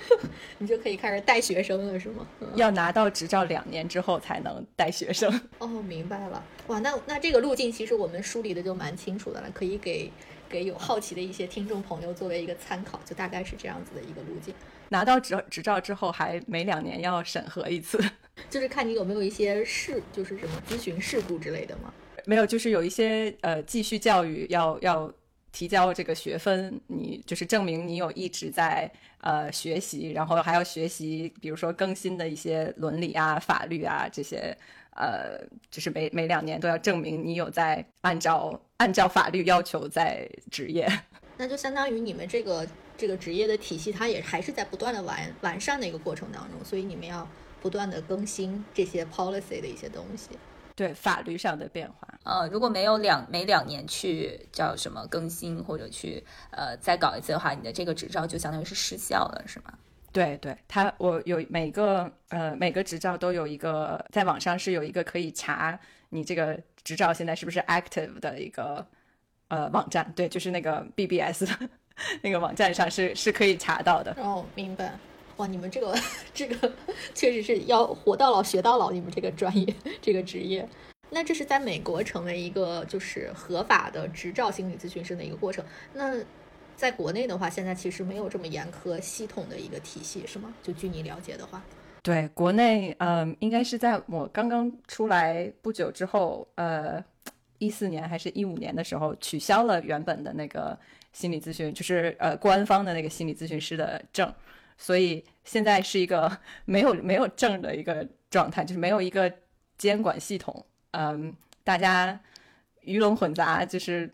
你就可以开始带学生了，是吗？要拿到执照两年之后才能带学生。哦，明白了。哇，那那这个路径其实我们梳理的就蛮清楚的了，可以给给有好奇的一些听众朋友作为一个参考，就大概是这样子的一个路径。拿到执执照之后，还每两年要审核一次，就是看你有没有一些事，就是什么咨询事故之类的吗？没有，就是有一些呃继续教育要要提交这个学分，你就是证明你有一直在呃学习，然后还要学习，比如说更新的一些伦理啊、法律啊这些，呃，就是每每两年都要证明你有在按照按照法律要求在职业。那就相当于你们这个这个职业的体系，它也还是在不断的完完善的一个过程当中，所以你们要不断的更新这些 policy 的一些东西，对法律上的变化。呃，如果没有两每两年去叫什么更新或者去呃再搞一次的话，你的这个执照就相当于是失效了，是吗？对对，它我有每个呃每个执照都有一个在网上是有一个可以查你这个执照现在是不是 active 的一个。呃，网站对，就是那个 BBS 的那个网站上是是可以查到的。哦，明白。哇，你们这个这个确实是要活到老学到老，你们这个专业这个职业。那这是在美国成为一个就是合法的执照心理咨询师的一个过程。那在国内的话，现在其实没有这么严苛系统的一个体系，是吗？就据你了解的话，对，国内嗯，应该是在我刚刚出来不久之后，呃。一四年还是一五年的时候，取消了原本的那个心理咨询，就是呃官方的那个心理咨询师的证，所以现在是一个没有没有证的一个状态，就是没有一个监管系统，嗯，大家鱼龙混杂，就是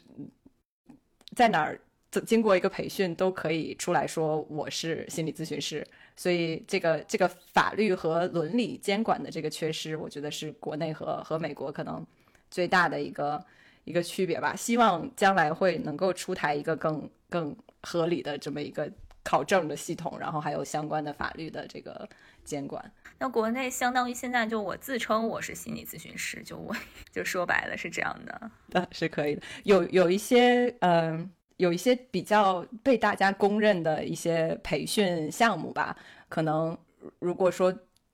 在哪儿经过一个培训都可以出来说我是心理咨询师，所以这个这个法律和伦理监管的这个缺失，我觉得是国内和和美国可能。最大的一个一个区别吧，希望将来会能够出台一个更更合理的这么一个考证的系统，然后还有相关的法律的这个监管。那国内相当于现在就我自称我是心理咨询师，就我就说白了是这样的，呃，是可以的。有有一些嗯，有一些比较被大家公认的一些培训项目吧，可能如果说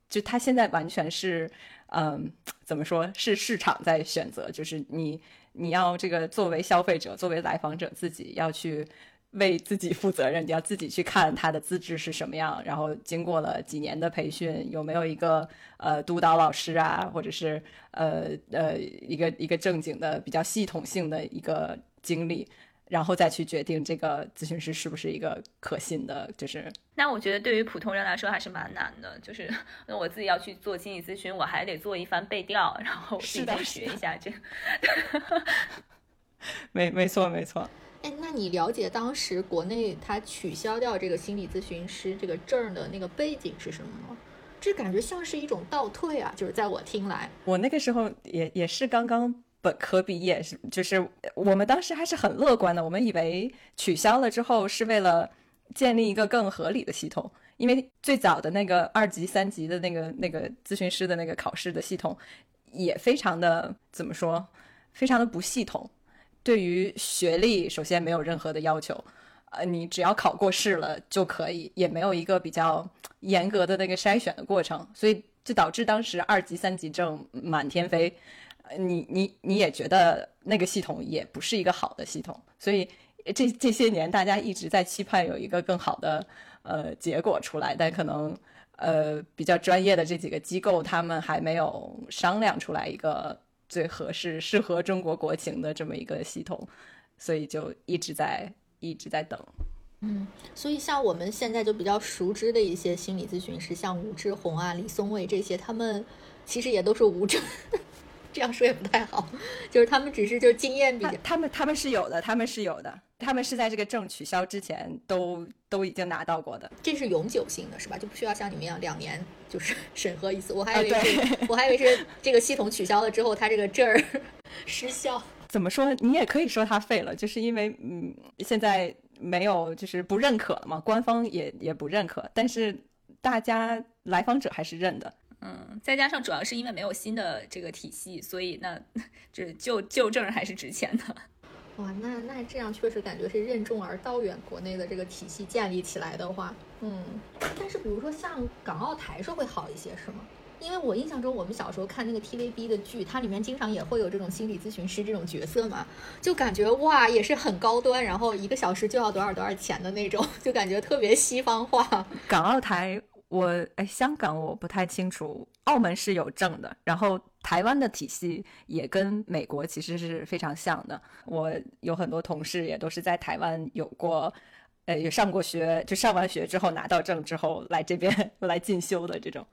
就他现在完全是。嗯，怎么说是市场在选择？就是你，你要这个作为消费者，作为来访者，自己要去为自己负责任，你要自己去看他的资质是什么样，然后经过了几年的培训，有没有一个呃督导老师啊，或者是呃呃一个一个正经的比较系统性的一个经历。然后再去决定这个咨询师是不是一个可信的，就是那我觉得对于普通人来说还是蛮难的，就是那我自己要去做心理咨询，我还得做一番背调，然后自己再学一下这。没没错没错。哎，那你了解当时国内他取消掉这个心理咨询师这个证的那个背景是什么吗？这感觉像是一种倒退啊，就是在我听来，我那个时候也也是刚刚。本科毕业是，就是我们当时还是很乐观的。我们以为取消了之后是为了建立一个更合理的系统，因为最早的那个二级、三级的那个那个咨询师的那个考试的系统也非常的怎么说，非常的不系统。对于学历，首先没有任何的要求，呃，你只要考过试了就可以，也没有一个比较严格的那个筛选的过程，所以就导致当时二级、三级证满天飞。你你你也觉得那个系统也不是一个好的系统，所以这这些年大家一直在期盼有一个更好的呃结果出来，但可能呃比较专业的这几个机构他们还没有商量出来一个最合适、适合中国国情的这么一个系统，所以就一直在一直在等。嗯，所以像我们现在就比较熟知的一些心理咨询师，像吴志红啊、李松蔚这些，他们其实也都是无证。这样说也不太好，就是他们只是就经验比较，他们他们是有的，他们是有的，他们是在这个证取消之前都都已经拿到过的，这是永久性的，是吧？就不需要像你们一样两年就是 审核一次。我还以为是，我还以为是这个系统取消了之后，他这个证儿 失效。怎么说？你也可以说它废了，就是因为嗯，现在没有就是不认可了嘛，官方也也不认可，但是大家来访者还是认的。嗯，再加上主要是因为没有新的这个体系，所以那这旧旧证还是值钱的。哇，那那这样确实感觉是任重而道远。国内的这个体系建立起来的话，嗯，但是比如说像港澳台是会好一些，是吗？因为我印象中我们小时候看那个 TVB 的剧，它里面经常也会有这种心理咨询师这种角色嘛，就感觉哇也是很高端，然后一个小时就要多少多少钱的那种，就感觉特别西方化。港澳台。我哎，香港我不太清楚，澳门是有证的，然后台湾的体系也跟美国其实是非常像的。我有很多同事也都是在台湾有过，呃，也上过学，就上完学之后拿到证之后来这边 来进修的这种。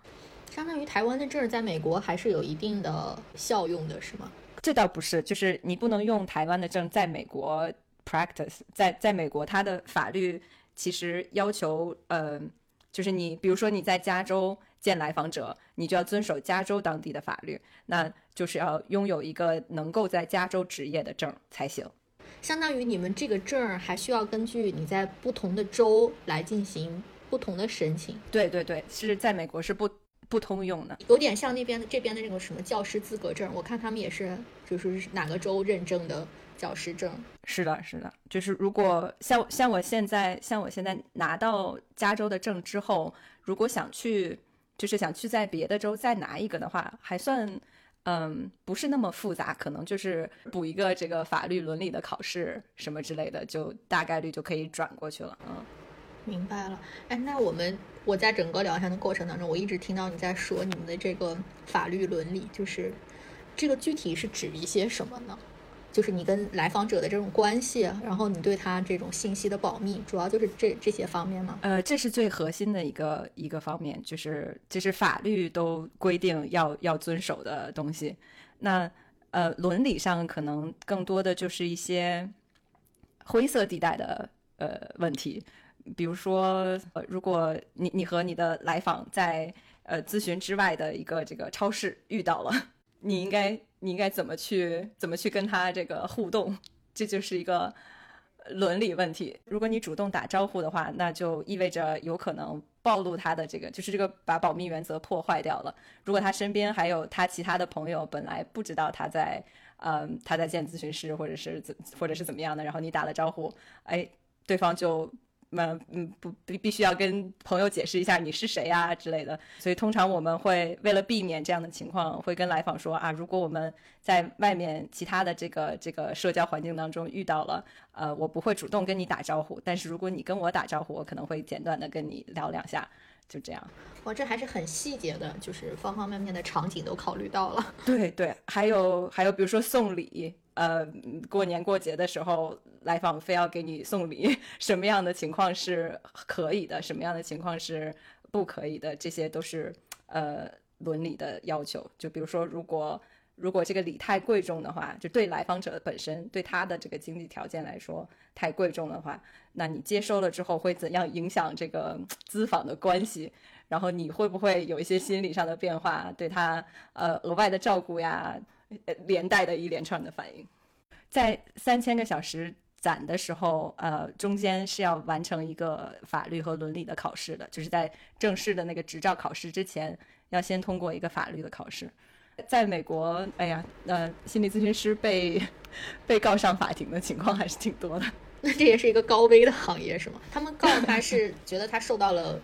相当于台湾的证在美国还是有一定的效用的，是吗？这倒不是，就是你不能用台湾的证在美国 practice，在在美国它的法律其实要求，呃。就是你，比如说你在加州见来访者，你就要遵守加州当地的法律，那就是要拥有一个能够在加州执业的证才行。相当于你们这个证还需要根据你在不同的州来进行不同的申请。对对对，是在美国是不不通用的，有点像那边的这边的那个什么教师资格证，我看他们也是，就是哪个州认证的。教师证是的，是的，就是如果像像我现在像我现在拿到加州的证之后，如果想去就是想去在别的州再拿一个的话，还算嗯不是那么复杂，可能就是补一个这个法律伦理的考试什么之类的，就大概率就可以转过去了。嗯，明白了。哎，那我们我在整个聊天的过程当中，我一直听到你在说你们的这个法律伦理，就是这个具体是指一些什么呢？就是你跟来访者的这种关系，然后你对他这种信息的保密，主要就是这这些方面吗？呃，这是最核心的一个一个方面，就是就是法律都规定要要遵守的东西。那呃，伦理上可能更多的就是一些灰色地带的呃问题，比如说，呃，如果你你和你的来访在呃咨询之外的一个这个超市遇到了，你应该。你应该怎么去怎么去跟他这个互动？这就是一个伦理问题。如果你主动打招呼的话，那就意味着有可能暴露他的这个，就是这个把保密原则破坏掉了。如果他身边还有他其他的朋友，本来不知道他在，嗯，他在见咨询师，或者是怎，或者是怎么样的，然后你打了招呼，哎，对方就。嗯嗯，不必必须要跟朋友解释一下你是谁呀之类的，所以通常我们会为了避免这样的情况，会跟来访说啊，如果我们在外面其他的这个这个社交环境当中遇到了，呃，我不会主动跟你打招呼，但是如果你跟我打招呼，我可能会简短的跟你聊两下，就这样。哇，这还是很细节的，就是方方面面的场景都考虑到了。对对，还有还有，比如说送礼。呃，过年过节的时候来访非要给你送礼，什么样的情况是可以的，什么样的情况是不可以的，这些都是呃伦理的要求。就比如说，如果如果这个礼太贵重的话，就对来访者本身对他的这个经济条件来说太贵重的话，那你接收了之后会怎样影响这个资访的关系？然后你会不会有一些心理上的变化，对他呃额外的照顾呀？连带的一连串的反应，在三千个小时攒的时候，呃，中间是要完成一个法律和伦理的考试的，就是在正式的那个执照考试之前，要先通过一个法律的考试。在美国，哎呀，呃，心理咨询师被 被告上法庭的情况还是挺多的。那 这也是一个高危的行业，是吗？他们告他是觉得他受到了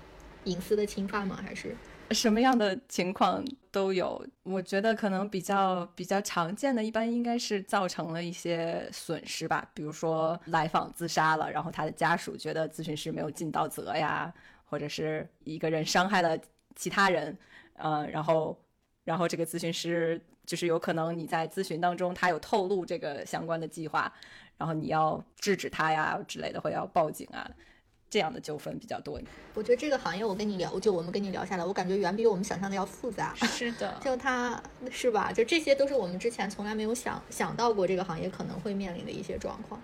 隐私的侵犯吗？还是？什么样的情况都有。我觉得可能比较比较常见的，一般应该是造成了一些损失吧，比如说来访自杀了，然后他的家属觉得咨询师没有尽到责呀，或者是一个人伤害了其他人，呃，然后然后这个咨询师就是有可能你在咨询当中他有透露这个相关的计划，然后你要制止他呀之类的，或要报警啊。这样的纠纷比较多。我觉得这个行业，我跟你聊，就我们跟你聊下来，我感觉远比我们想象的要复杂。是的，就它是吧？就这些都是我们之前从来没有想想到过这个行业可能会面临的一些状况。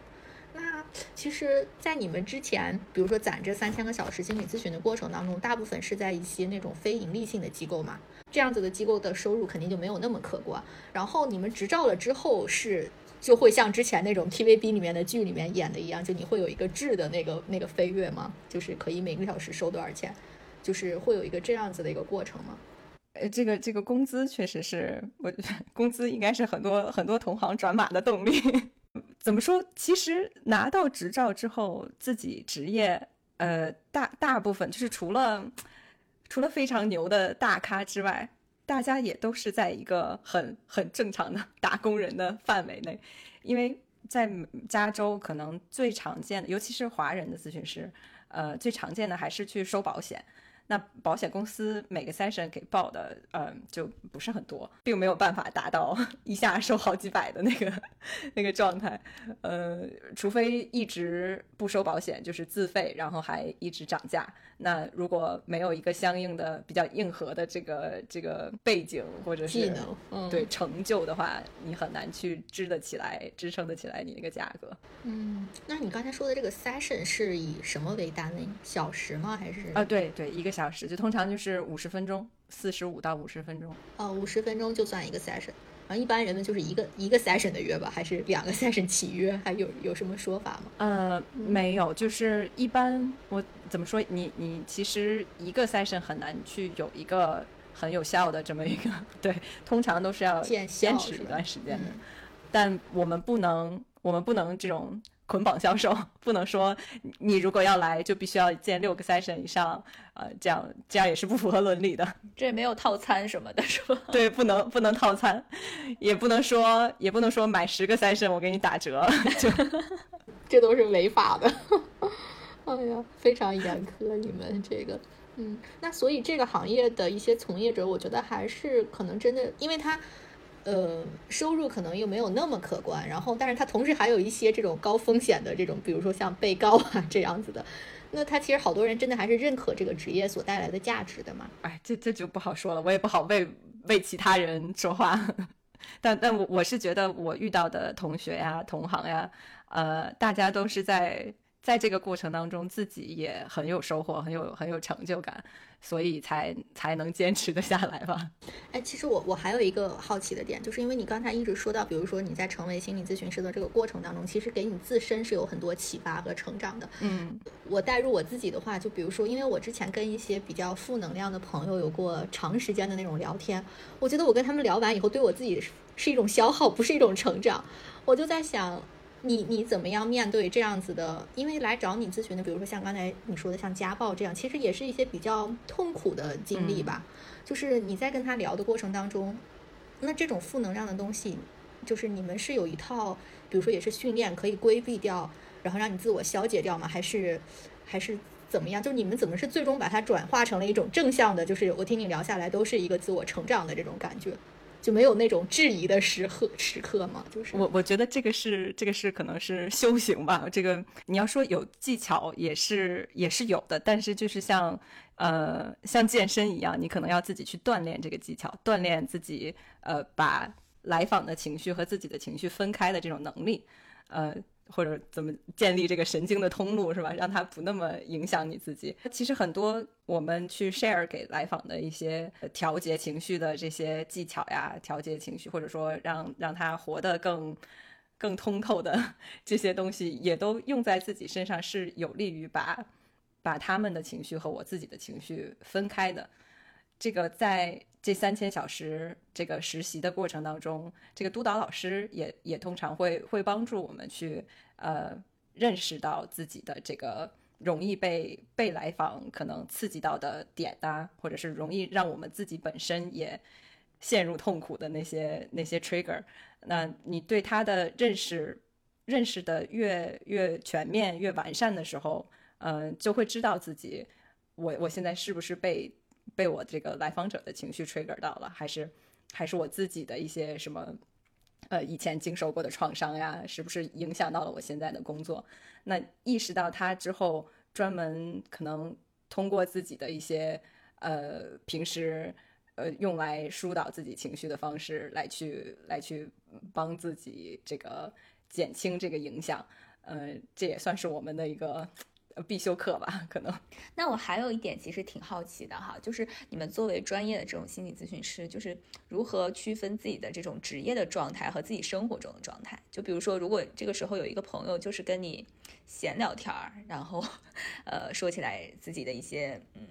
那其实，在你们之前，比如说攒这三千个小时心理咨询的过程当中，大部分是在一些那种非盈利性的机构嘛？这样子的机构的收入肯定就没有那么可观。然后你们执照了之后是。就会像之前那种 TVB 里面的剧里面演的一样，就你会有一个质的那个那个飞跃吗？就是可以每个小时收多少钱？就是会有一个这样子的一个过程吗？呃，这个这个工资确实是我 工资应该是很多很多同行转码的动力。怎么说？其实拿到执照之后，自己职业呃大大部分就是除了除了非常牛的大咖之外。大家也都是在一个很很正常的打工人的范围内，因为在加州可能最常见的，尤其是华人的咨询师，呃，最常见的还是去收保险。那保险公司每个 session 给报的，嗯，就不是很多，并没有办法达到 一下收好几百的那个 那个状态，呃，除非一直不收保险，就是自费，然后还一直涨价。那如果没有一个相应的比较硬核的这个这个背景或者是技能，对成就的话，你很难去支得起来，支撑得起来你那个价格。嗯，那你刚才说的这个 session 是以什么为单位？小时吗？还是啊？对对，一个。小时就通常就是五十分钟，四十五到五十分钟。哦，五十分钟就算一个 session。然后，一般人们就是一个一个 session 的约吧，还是两个 session 起约？还有有什么说法吗？呃，没有，就是一般我怎么说？你你其实一个 session 很难去有一个很有效的这么一个 对，通常都是要坚持一段时间的。但我们不能，我们不能这种。捆绑销售 不能说你如果要来就必须要建六个 session 以上，呃，这样这样也是不符合伦理的。这也没有套餐什么的，是吧？对，不能不能套餐，也不能说也不能说买十个 session 我给你打折，就这都是违法的。哎呀，非常严苛，你们这个，嗯，那所以这个行业的一些从业者，我觉得还是可能真的，因为他。呃，收入可能又没有那么可观，然后，但是他同时还有一些这种高风险的这种，比如说像被告啊这样子的，那他其实好多人真的还是认可这个职业所带来的价值的嘛？哎，这这就不好说了，我也不好为为其他人说话，但但我我是觉得我遇到的同学呀、同行呀，呃，大家都是在。在这个过程当中，自己也很有收获，很有很有成就感，所以才才能坚持的下来吧。哎，其实我我还有一个好奇的点，就是因为你刚才一直说到，比如说你在成为心理咨询师的这个过程当中，其实给你自身是有很多启发和成长的。嗯，我带入我自己的话，就比如说，因为我之前跟一些比较负能量的朋友有过长时间的那种聊天，我觉得我跟他们聊完以后，对我自己是一种消耗，不是一种成长。我就在想。你你怎么样面对这样子的？因为来找你咨询的，比如说像刚才你说的，像家暴这样，其实也是一些比较痛苦的经历吧。就是你在跟他聊的过程当中，那这种负能量的东西，就是你们是有一套，比如说也是训练可以规避掉，然后让你自我消解掉吗？还是还是怎么样？就你们怎么是最终把它转化成了一种正向的？就是我听你聊下来，都是一个自我成长的这种感觉。就没有那种质疑的时刻时刻吗？就是我我觉得这个是这个是可能是修行吧。这个你要说有技巧也是也是有的，但是就是像呃像健身一样，你可能要自己去锻炼这个技巧，锻炼自己呃把来访的情绪和自己的情绪分开的这种能力，呃。或者怎么建立这个神经的通路是吧？让它不那么影响你自己。其实很多我们去 share 给来访的一些调节情绪的这些技巧呀，调节情绪，或者说让让他活得更更通透的这些东西，也都用在自己身上，是有利于把把他们的情绪和我自己的情绪分开的。这个在这三千小时这个实习的过程当中，这个督导老师也也通常会会帮助我们去呃认识到自己的这个容易被被来访可能刺激到的点啊，或者是容易让我们自己本身也陷入痛苦的那些那些 trigger，那你对他的认识认识的越越全面越完善的时候，嗯，就会知道自己我我现在是不是被被我这个来访者的情绪 trigger 到了，还是还是我自己的一些什么。呃，以前经受过的创伤呀，是不是影响到了我现在的工作？那意识到它之后，专门可能通过自己的一些呃平时呃用来疏导自己情绪的方式，来去来去帮自己这个减轻这个影响。呃，这也算是我们的一个。必修课吧，可能。那我还有一点其实挺好奇的哈，就是你们作为专业的这种心理咨询师，就是如何区分自己的这种职业的状态和自己生活中的状态？就比如说，如果这个时候有一个朋友就是跟你闲聊天儿，然后呃说起来自己的一些嗯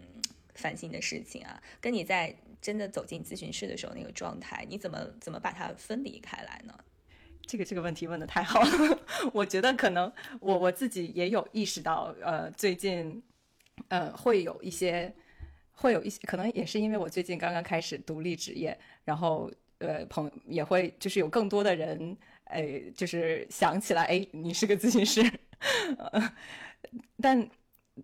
烦心的事情啊，跟你在真的走进咨询室的时候那个状态，你怎么怎么把它分离开来呢？这个这个问题问的太好了，我觉得可能我我自己也有意识到，呃，最近，呃，会有一些，会有一些，可能也是因为我最近刚刚开始独立职业，然后呃，朋也会就是有更多的人，哎，就是想起来，哎，你是个咨询师，但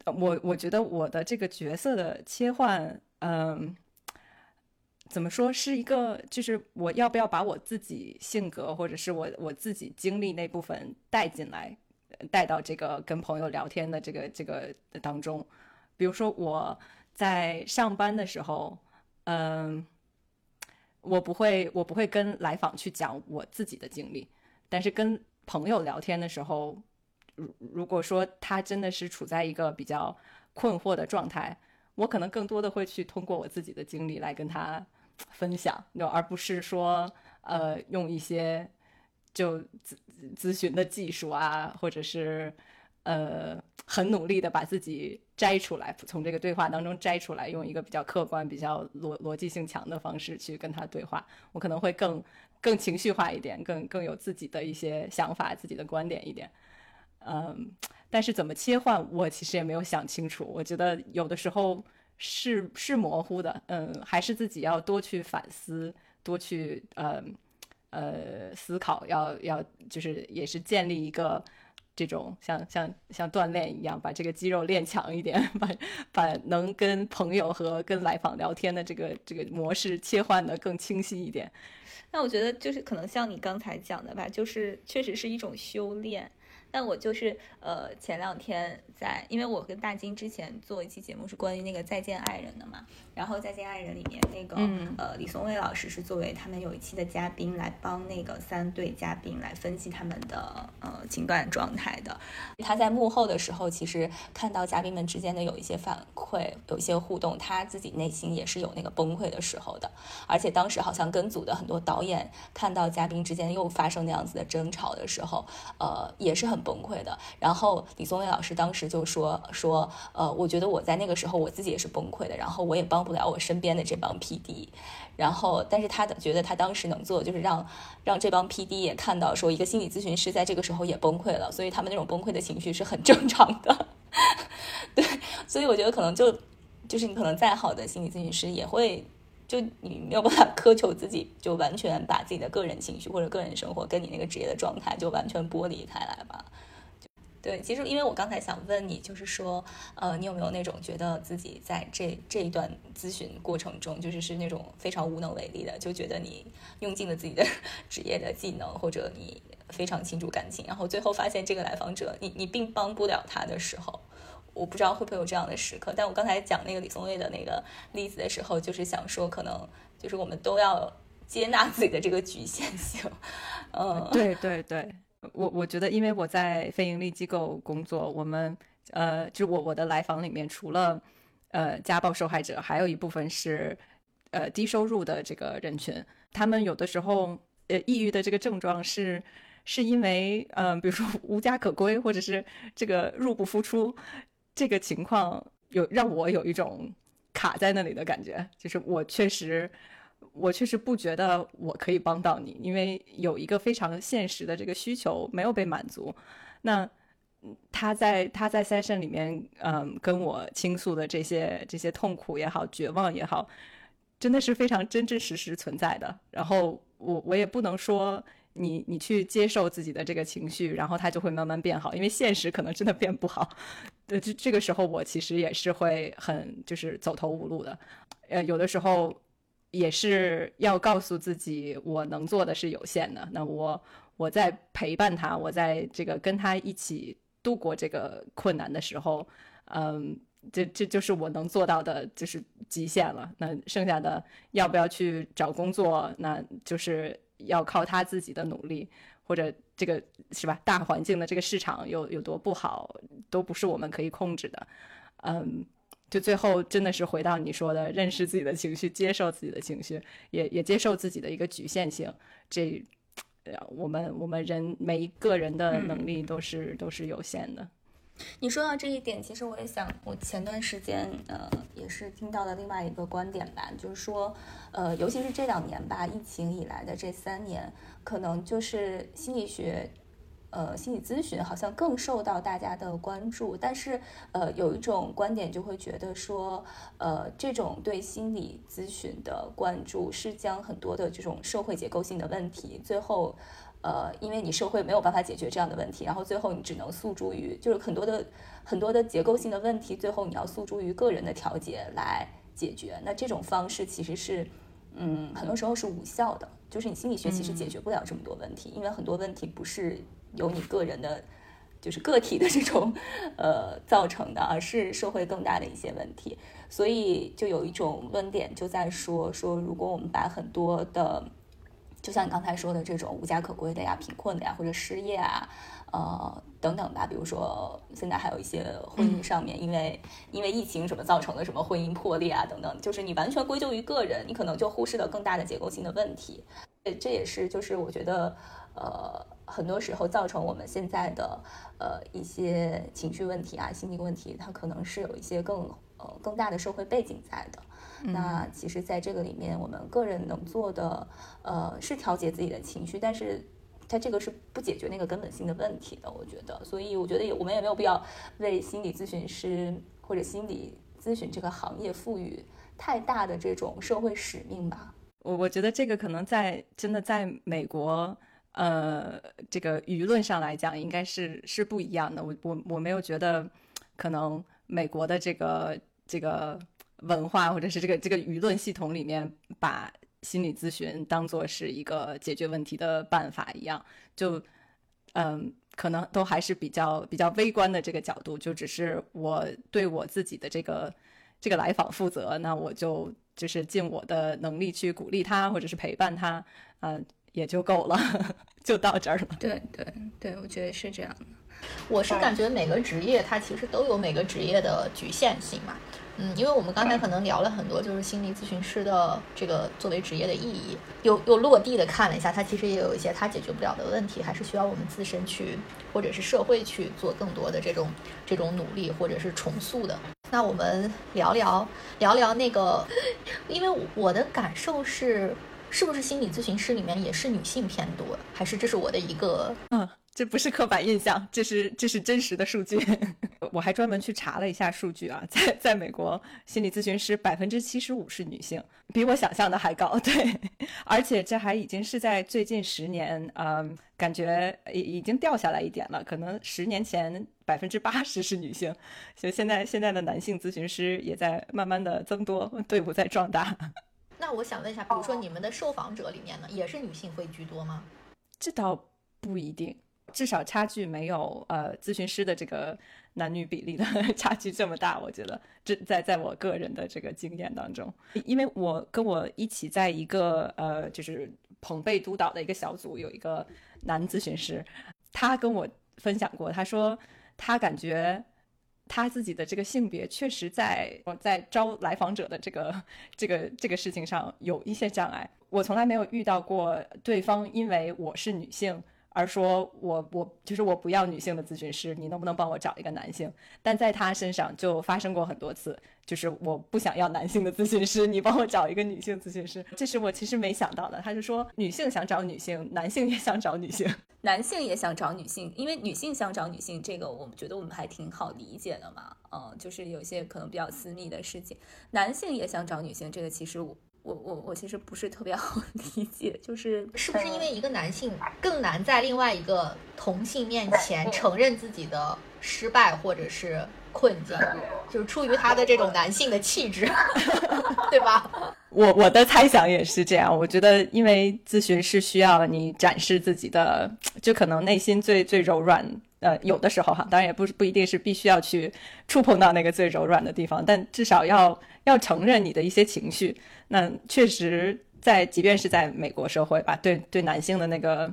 我我觉得我的这个角色的切换，嗯。怎么说是一个？就是我要不要把我自己性格或者是我我自己经历那部分带进来，带到这个跟朋友聊天的这个这个当中？比如说我在上班的时候，嗯，我不会我不会跟来访去讲我自己的经历，但是跟朋友聊天的时候，如如果说他真的是处在一个比较困惑的状态，我可能更多的会去通过我自己的经历来跟他。分享，就而不是说，呃，用一些就咨咨询的技术啊，或者是呃，很努力的把自己摘出来，从这个对话当中摘出来，用一个比较客观、比较逻逻辑性强的方式去跟他对话。我可能会更更情绪化一点，更更有自己的一些想法、自己的观点一点。嗯，但是怎么切换，我其实也没有想清楚。我觉得有的时候。是是模糊的，嗯，还是自己要多去反思，多去呃呃思考，要要就是也是建立一个这种像像像锻炼一样，把这个肌肉练强一点，把把能跟朋友和跟来访聊天的这个这个模式切换的更清晰一点。那我觉得就是可能像你刚才讲的吧，就是确实是一种修炼。但我就是呃，前两天在，因为我跟大金之前做一期节目是关于那个再见爱人的嘛，然后再见爱人里面那个呃李松蔚老师是作为他们有一期的嘉宾来帮那个三对嘉宾来分析他们的呃情感状态的。他在幕后的时候，其实看到嘉宾们之间的有一些反馈，有一些互动，他自己内心也是有那个崩溃的时候的。而且当时好像跟组的很多导演看到嘉宾之间又发生那样子的争吵的时候，呃，也是很。崩溃的，然后李松蔚老师当时就说说，呃，我觉得我在那个时候我自己也是崩溃的，然后我也帮不了我身边的这帮 PD，然后但是他觉得他当时能做就是让让这帮 PD 也看到说一个心理咨询师在这个时候也崩溃了，所以他们那种崩溃的情绪是很正常的，对，所以我觉得可能就就是你可能再好的心理咨询师也会。就你没有办法苛求自己，就完全把自己的个人情绪或者个人生活跟你那个职业的状态就完全剥离开来吧。对，其实因为我刚才想问你，就是说，呃，你有没有那种觉得自己在这这一段咨询过程中，就是是那种非常无能为力的，就觉得你用尽了自己的 职业的技能，或者你非常倾注感情，然后最后发现这个来访者，你你并帮不了他的时候。我不知道会不会有这样的时刻，但我刚才讲那个李松蔚的那个例子的时候，就是想说，可能就是我们都要接纳自己的这个局限性。嗯，对对对，我我觉得，因为我在非盈利机构工作，我们呃，就我我的来访里面，除了呃家暴受害者，还有一部分是呃低收入的这个人群，他们有的时候呃抑郁的这个症状是是因为嗯，比如说无家可归，或者是这个入不敷出。这个情况有让我有一种卡在那里的感觉，就是我确实，我确实不觉得我可以帮到你，因为有一个非常现实的这个需求没有被满足。那他在他在 session 里面，嗯，跟我倾诉的这些这些痛苦也好，绝望也好，真的是非常真真实实存在的。然后我我也不能说你你去接受自己的这个情绪，然后他就会慢慢变好，因为现实可能真的变不好。呃，这这个时候我其实也是会很就是走投无路的。呃，有的时候也是要告诉自己，我能做的是有限的。那我我在陪伴他，我在这个跟他一起。度过这个困难的时候，嗯，这这就是我能做到的，就是极限了。那剩下的要不要去找工作，那就是要靠他自己的努力，或者这个是吧？大环境的这个市场有有多不好，都不是我们可以控制的。嗯，就最后真的是回到你说的，认识自己的情绪，接受自己的情绪，也也接受自己的一个局限性。这。我们我们人每一个人的能力都是都是有限的。你说到这一点，其实我也想，我前段时间呃也是听到了另外一个观点吧，就是说呃，尤其是这两年吧，疫情以来的这三年，可能就是心理学。呃，心理咨询好像更受到大家的关注，但是呃，有一种观点就会觉得说，呃，这种对心理咨询的关注是将很多的这种社会结构性的问题，最后，呃，因为你社会没有办法解决这样的问题，然后最后你只能诉诸于，就是很多的很多的结构性的问题，最后你要诉诸于个人的调节来解决，那这种方式其实是，嗯，很多时候是无效的，就是你心理学其实解决不了这么多问题，因为很多问题不是。由你个人的，就是个体的这种，呃，造成的，而是社会更大的一些问题。所以就有一种论点就在说，说如果我们把很多的，就像你刚才说的这种无家可归的呀、贫困的呀，或者失业啊。呃，等等吧，比如说现在还有一些婚姻上面，因为因为疫情什么造成的什么婚姻破裂啊，等等，就是你完全归咎于个人，你可能就忽视了更大的结构性的问题。这这也是就是我觉得，呃，很多时候造成我们现在的呃一些情绪问题啊、心理问题，它可能是有一些更呃更大的社会背景在的。那其实，在这个里面，我们个人能做的呃是调节自己的情绪，但是。它这个是不解决那个根本性的问题的，我觉得，所以我觉得也我们也没有必要为心理咨询师或者心理咨询这个行业赋予太大的这种社会使命吧。我我觉得这个可能在真的在美国，呃，这个舆论上来讲，应该是是不一样的。我我我没有觉得可能美国的这个这个文化或者是这个这个舆论系统里面把。心理咨询当做是一个解决问题的办法一样，就嗯，可能都还是比较比较微观的这个角度，就只是我对我自己的这个这个来访负责，那我就就是尽我的能力去鼓励他或者是陪伴他，嗯，也就够了，就到这儿了。对对对，我觉得是这样的。我是感觉每个职业它其实都有每个职业的局限性嘛。嗯，因为我们刚才可能聊了很多，就是心理咨询师的这个作为职业的意义，又又落地的看了一下，它其实也有一些它解决不了的问题，还是需要我们自身去，或者是社会去做更多的这种这种努力，或者是重塑的。那我们聊聊聊聊那个，因为我的感受是，是不是心理咨询师里面也是女性偏多，还是这是我的一个嗯。这不是刻板印象，这是这是真实的数据。我还专门去查了一下数据啊，在在美国，心理咨询师百分之七十五是女性，比我想象的还高。对，而且这还已经是在最近十年，嗯，感觉已已经掉下来一点了。可能十年前百分之八十是女性，所以现在现在的男性咨询师也在慢慢的增多，队伍在壮大。那我想问一下，比如说你们的受访者里面呢，也是女性会居多吗？这倒不一定。至少差距没有呃咨询师的这个男女比例的 差距这么大，我觉得这在在我个人的这个经验当中，因为我跟我一起在一个呃就是朋辈督导的一个小组，有一个男咨询师，他跟我分享过，他说他感觉他自己的这个性别确实在我在招来访者的这个 这个这个事情上有一些障碍，我从来没有遇到过对方因为我是女性。而说我我就是我不要女性的咨询师，你能不能帮我找一个男性？但在他身上就发生过很多次，就是我不想要男性的咨询师，你帮我找一个女性咨询师，这是我其实没想到的。他是说女性想找女性，男性也想找女性，男性也想找女性，因为女性想找女性，这个我们觉得我们还挺好理解的嘛，嗯，就是有些可能比较私密的事情，男性也想找女性，这个其实我。我我我其实不是特别好 理解，就是是不是因为一个男性更难在另外一个同性面前承认自己的失败或者是困境，就是出于他的这种男性的气质，对吧？我我的猜想也是这样，我觉得因为咨询是需要你展示自己的，就可能内心最最柔软。呃，有的时候哈，当然也不是不一定是必须要去触碰到那个最柔软的地方，但至少要要承认你的一些情绪。那确实，在即便是在美国社会吧，对对男性的那个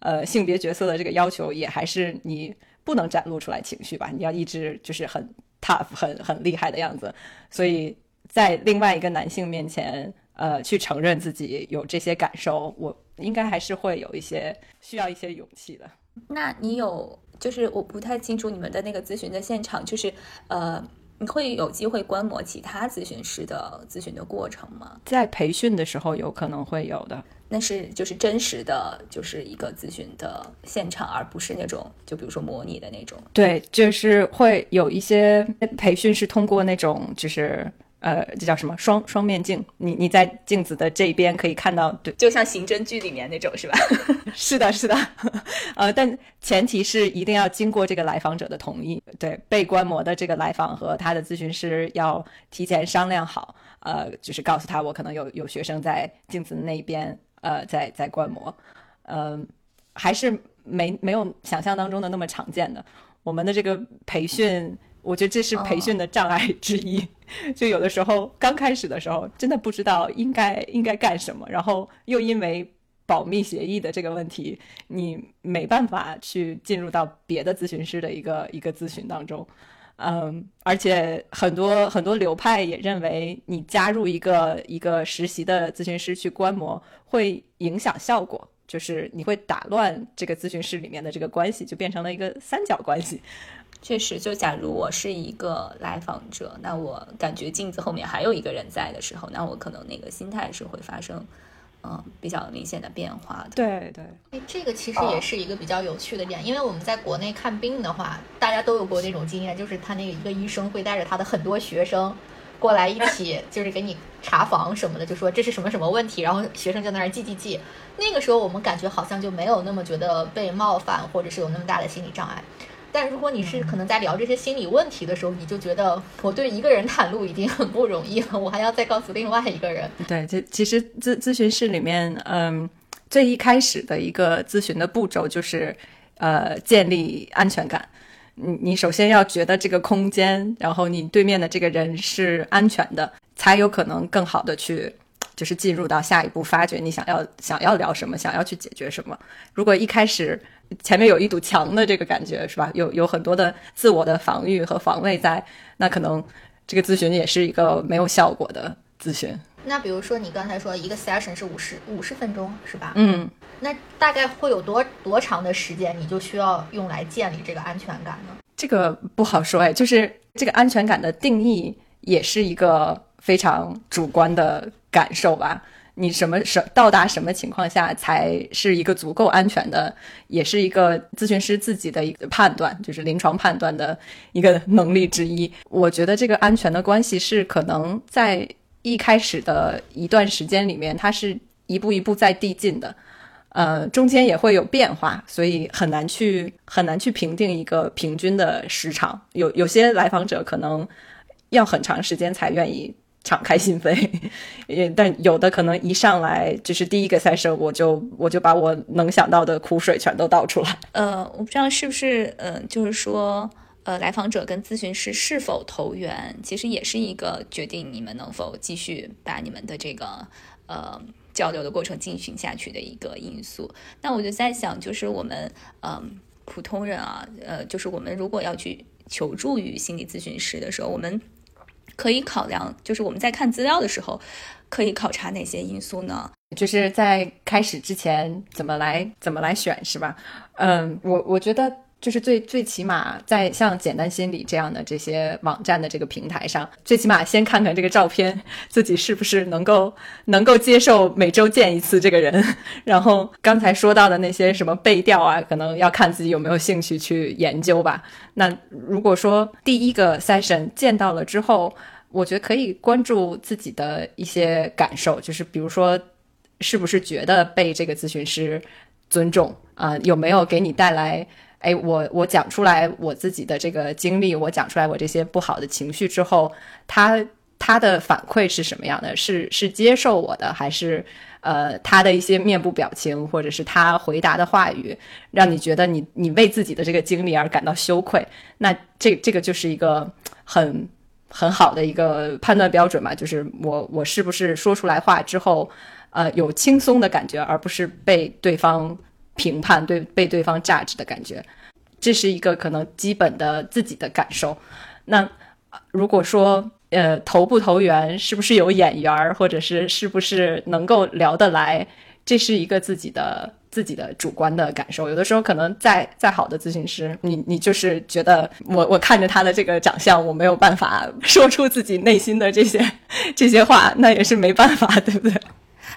呃性别角色的这个要求，也还是你不能展露出来情绪吧，你要一直就是很 tough、很很厉害的样子。所以在另外一个男性面前，呃，去承认自己有这些感受，我应该还是会有一些需要一些勇气的。那你有？就是我不太清楚你们的那个咨询的现场，就是呃，你会有机会观摩其他咨询师的咨询的过程吗？在培训的时候有可能会有的，那是就是真实的，就是一个咨询的现场，而不是那种就比如说模拟的那种。对，就是会有一些培训是通过那种就是。呃，这叫什么双双面镜？你你在镜子的这一边可以看到，对，就像刑侦剧里面那种，是吧？是的，是的。呃，但前提是一定要经过这个来访者的同意，对，被观摩的这个来访和他的咨询师要提前商量好，呃，就是告诉他我可能有有学生在镜子那边，呃，在在观摩，嗯，还是没没有想象当中的那么常见的。我们的这个培训。我觉得这是培训的障碍之一，就有的时候刚开始的时候，真的不知道应该应该干什么，然后又因为保密协议的这个问题，你没办法去进入到别的咨询师的一个一个咨询当中，嗯，而且很多很多流派也认为，你加入一个一个实习的咨询师去观摩，会影响效果，就是你会打乱这个咨询室里面的这个关系，就变成了一个三角关系。确实，就假如我是一个来访者，那我感觉镜子后面还有一个人在的时候，那我可能那个心态是会发生，嗯，比较明显的变化的。对对，这个其实也是一个比较有趣的点，因为我们在国内看病的话，大家都有过那种经验，就是他那个一个医生会带着他的很多学生过来一起，就是给你查房什么的，就说这是什么什么问题，然后学生就在那儿记记记。那个时候我们感觉好像就没有那么觉得被冒犯，或者是有那么大的心理障碍。但如果你是可能在聊这些心理问题的时候，你就觉得我对一个人袒露已经很不容易了，我还要再告诉另外一个人。对，这其实咨咨询室里面，嗯，最一开始的一个咨询的步骤就是，呃，建立安全感。你你首先要觉得这个空间，然后你对面的这个人是安全的，才有可能更好的去。就是进入到下一步，发掘你想要想要聊什么，想要去解决什么。如果一开始前面有一堵墙的这个感觉，是吧？有有很多的自我的防御和防卫在，那可能这个咨询也是一个没有效果的咨询。那比如说你刚才说一个 session 是五十五十分钟，是吧？嗯。那大概会有多多长的时间，你就需要用来建立这个安全感呢？这个不好说哎，就是这个安全感的定义也是一个非常主观的。感受吧，你什么什到达什么情况下才是一个足够安全的，也是一个咨询师自己的一个判断，就是临床判断的一个能力之一。我觉得这个安全的关系是可能在一开始的一段时间里面，它是一步一步在递进的，呃，中间也会有变化，所以很难去很难去评定一个平均的时长。有有些来访者可能要很长时间才愿意。敞开心扉，也但有的可能一上来就是第一个赛事，我就我就把我能想到的苦水全都倒出来。呃，我不知道是不是，呃，就是说，呃，来访者跟咨询师是否投缘，其实也是一个决定你们能否继续把你们的这个呃交流的过程进行下去的一个因素。那我就在想，就是我们嗯普通人啊，呃，就是我们如果要去求助于心理咨询师的时候，我们。可以考量，就是我们在看资料的时候，可以考察哪些因素呢？就是在开始之前怎么来怎么来选是吧？嗯，我我觉得。就是最最起码在像简单心理这样的这些网站的这个平台上，最起码先看看这个照片，自己是不是能够能够接受每周见一次这个人。然后刚才说到的那些什么背调啊，可能要看自己有没有兴趣去研究吧。那如果说第一个 session 见到了之后，我觉得可以关注自己的一些感受，就是比如说是不是觉得被这个咨询师尊重啊，有没有给你带来。哎，我我讲出来我自己的这个经历，我讲出来我这些不好的情绪之后，他他的反馈是什么样的？是是接受我的，还是呃他的一些面部表情，或者是他回答的话语，让你觉得你你为自己的这个经历而感到羞愧？那这这个就是一个很很好的一个判断标准嘛，就是我我是不是说出来话之后，呃有轻松的感觉，而不是被对方。评判对被对方 judge 的感觉，这是一个可能基本的自己的感受。那如果说呃投不投缘，是不是有眼缘儿，或者是是不是能够聊得来，这是一个自己的自己的主观的感受。有的时候可能再再好的咨询师，你你就是觉得我我看着他的这个长相，我没有办法说出自己内心的这些这些话，那也是没办法，对不对？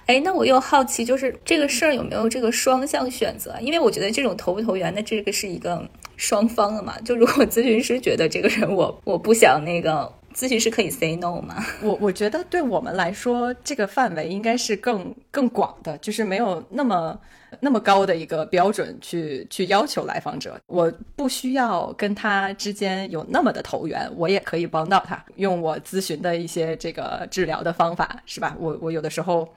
哎，那我又好奇，就是这个事儿有没有这个双向选择？因为我觉得这种投不投缘的这个是一个双方的嘛。就如果咨询师觉得这个人我我不想那个，咨询师可以 say no 吗？我我觉得对我们来说，这个范围应该是更更广的，就是没有那么那么高的一个标准去去要求来访者。我不需要跟他之间有那么的投缘，我也可以帮到他，用我咨询的一些这个治疗的方法，是吧？我我有的时候。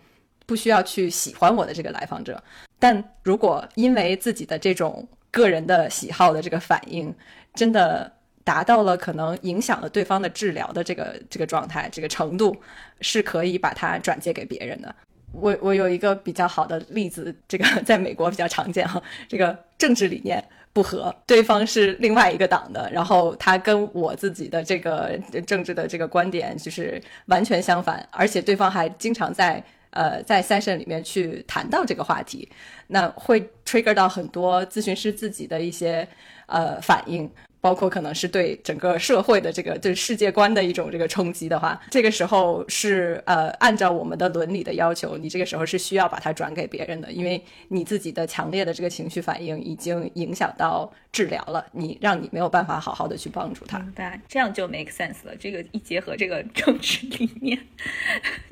不需要去喜欢我的这个来访者，但如果因为自己的这种个人的喜好的这个反应，真的达到了可能影响了对方的治疗的这个这个状态这个程度，是可以把它转借给别人的。我我有一个比较好的例子，这个在美国比较常见哈，这个政治理念不合，对方是另外一个党的，然后他跟我自己的这个政治的这个观点就是完全相反，而且对方还经常在。呃，在 session 里面去谈到这个话题，那会 trigger 到很多咨询师自己的一些呃反应。包括可能是对整个社会的这个对世界观的一种这个冲击的话，这个时候是呃按照我们的伦理的要求，你这个时候是需要把它转给别人的，因为你自己的强烈的这个情绪反应已经影响到治疗了，你让你没有办法好好的去帮助他。明白，这样就 make sense 了。这个一结合这个政治理念，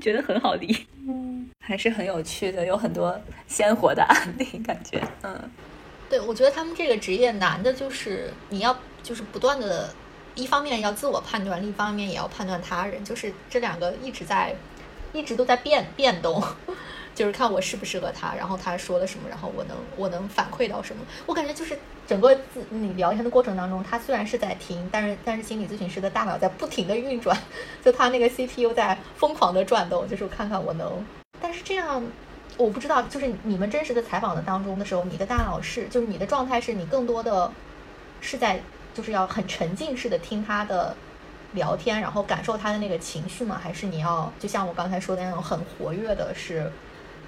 觉得很好理，嗯，还是很有趣的，有很多鲜活的案例，感觉，嗯。对，我觉得他们这个职业难的就是你要就是不断的，一方面要自我判断，另一方面也要判断他人，就是这两个一直在，一直都在变变动，就是看我适不适合他，然后他说了什么，然后我能我能反馈到什么。我感觉就是整个自你聊天的过程当中，他虽然是在听，但是但是心理咨询师的大脑在不停的运转，就他那个 CPU 在疯狂的转动，就是看看我能，但是这样。我不知道，就是你们真实的采访的当中的时候，你的大脑是，就是你的状态是你更多的是在，就是要很沉浸式的听他的聊天，然后感受他的那个情绪吗？还是你要就像我刚才说的那种很活跃的，是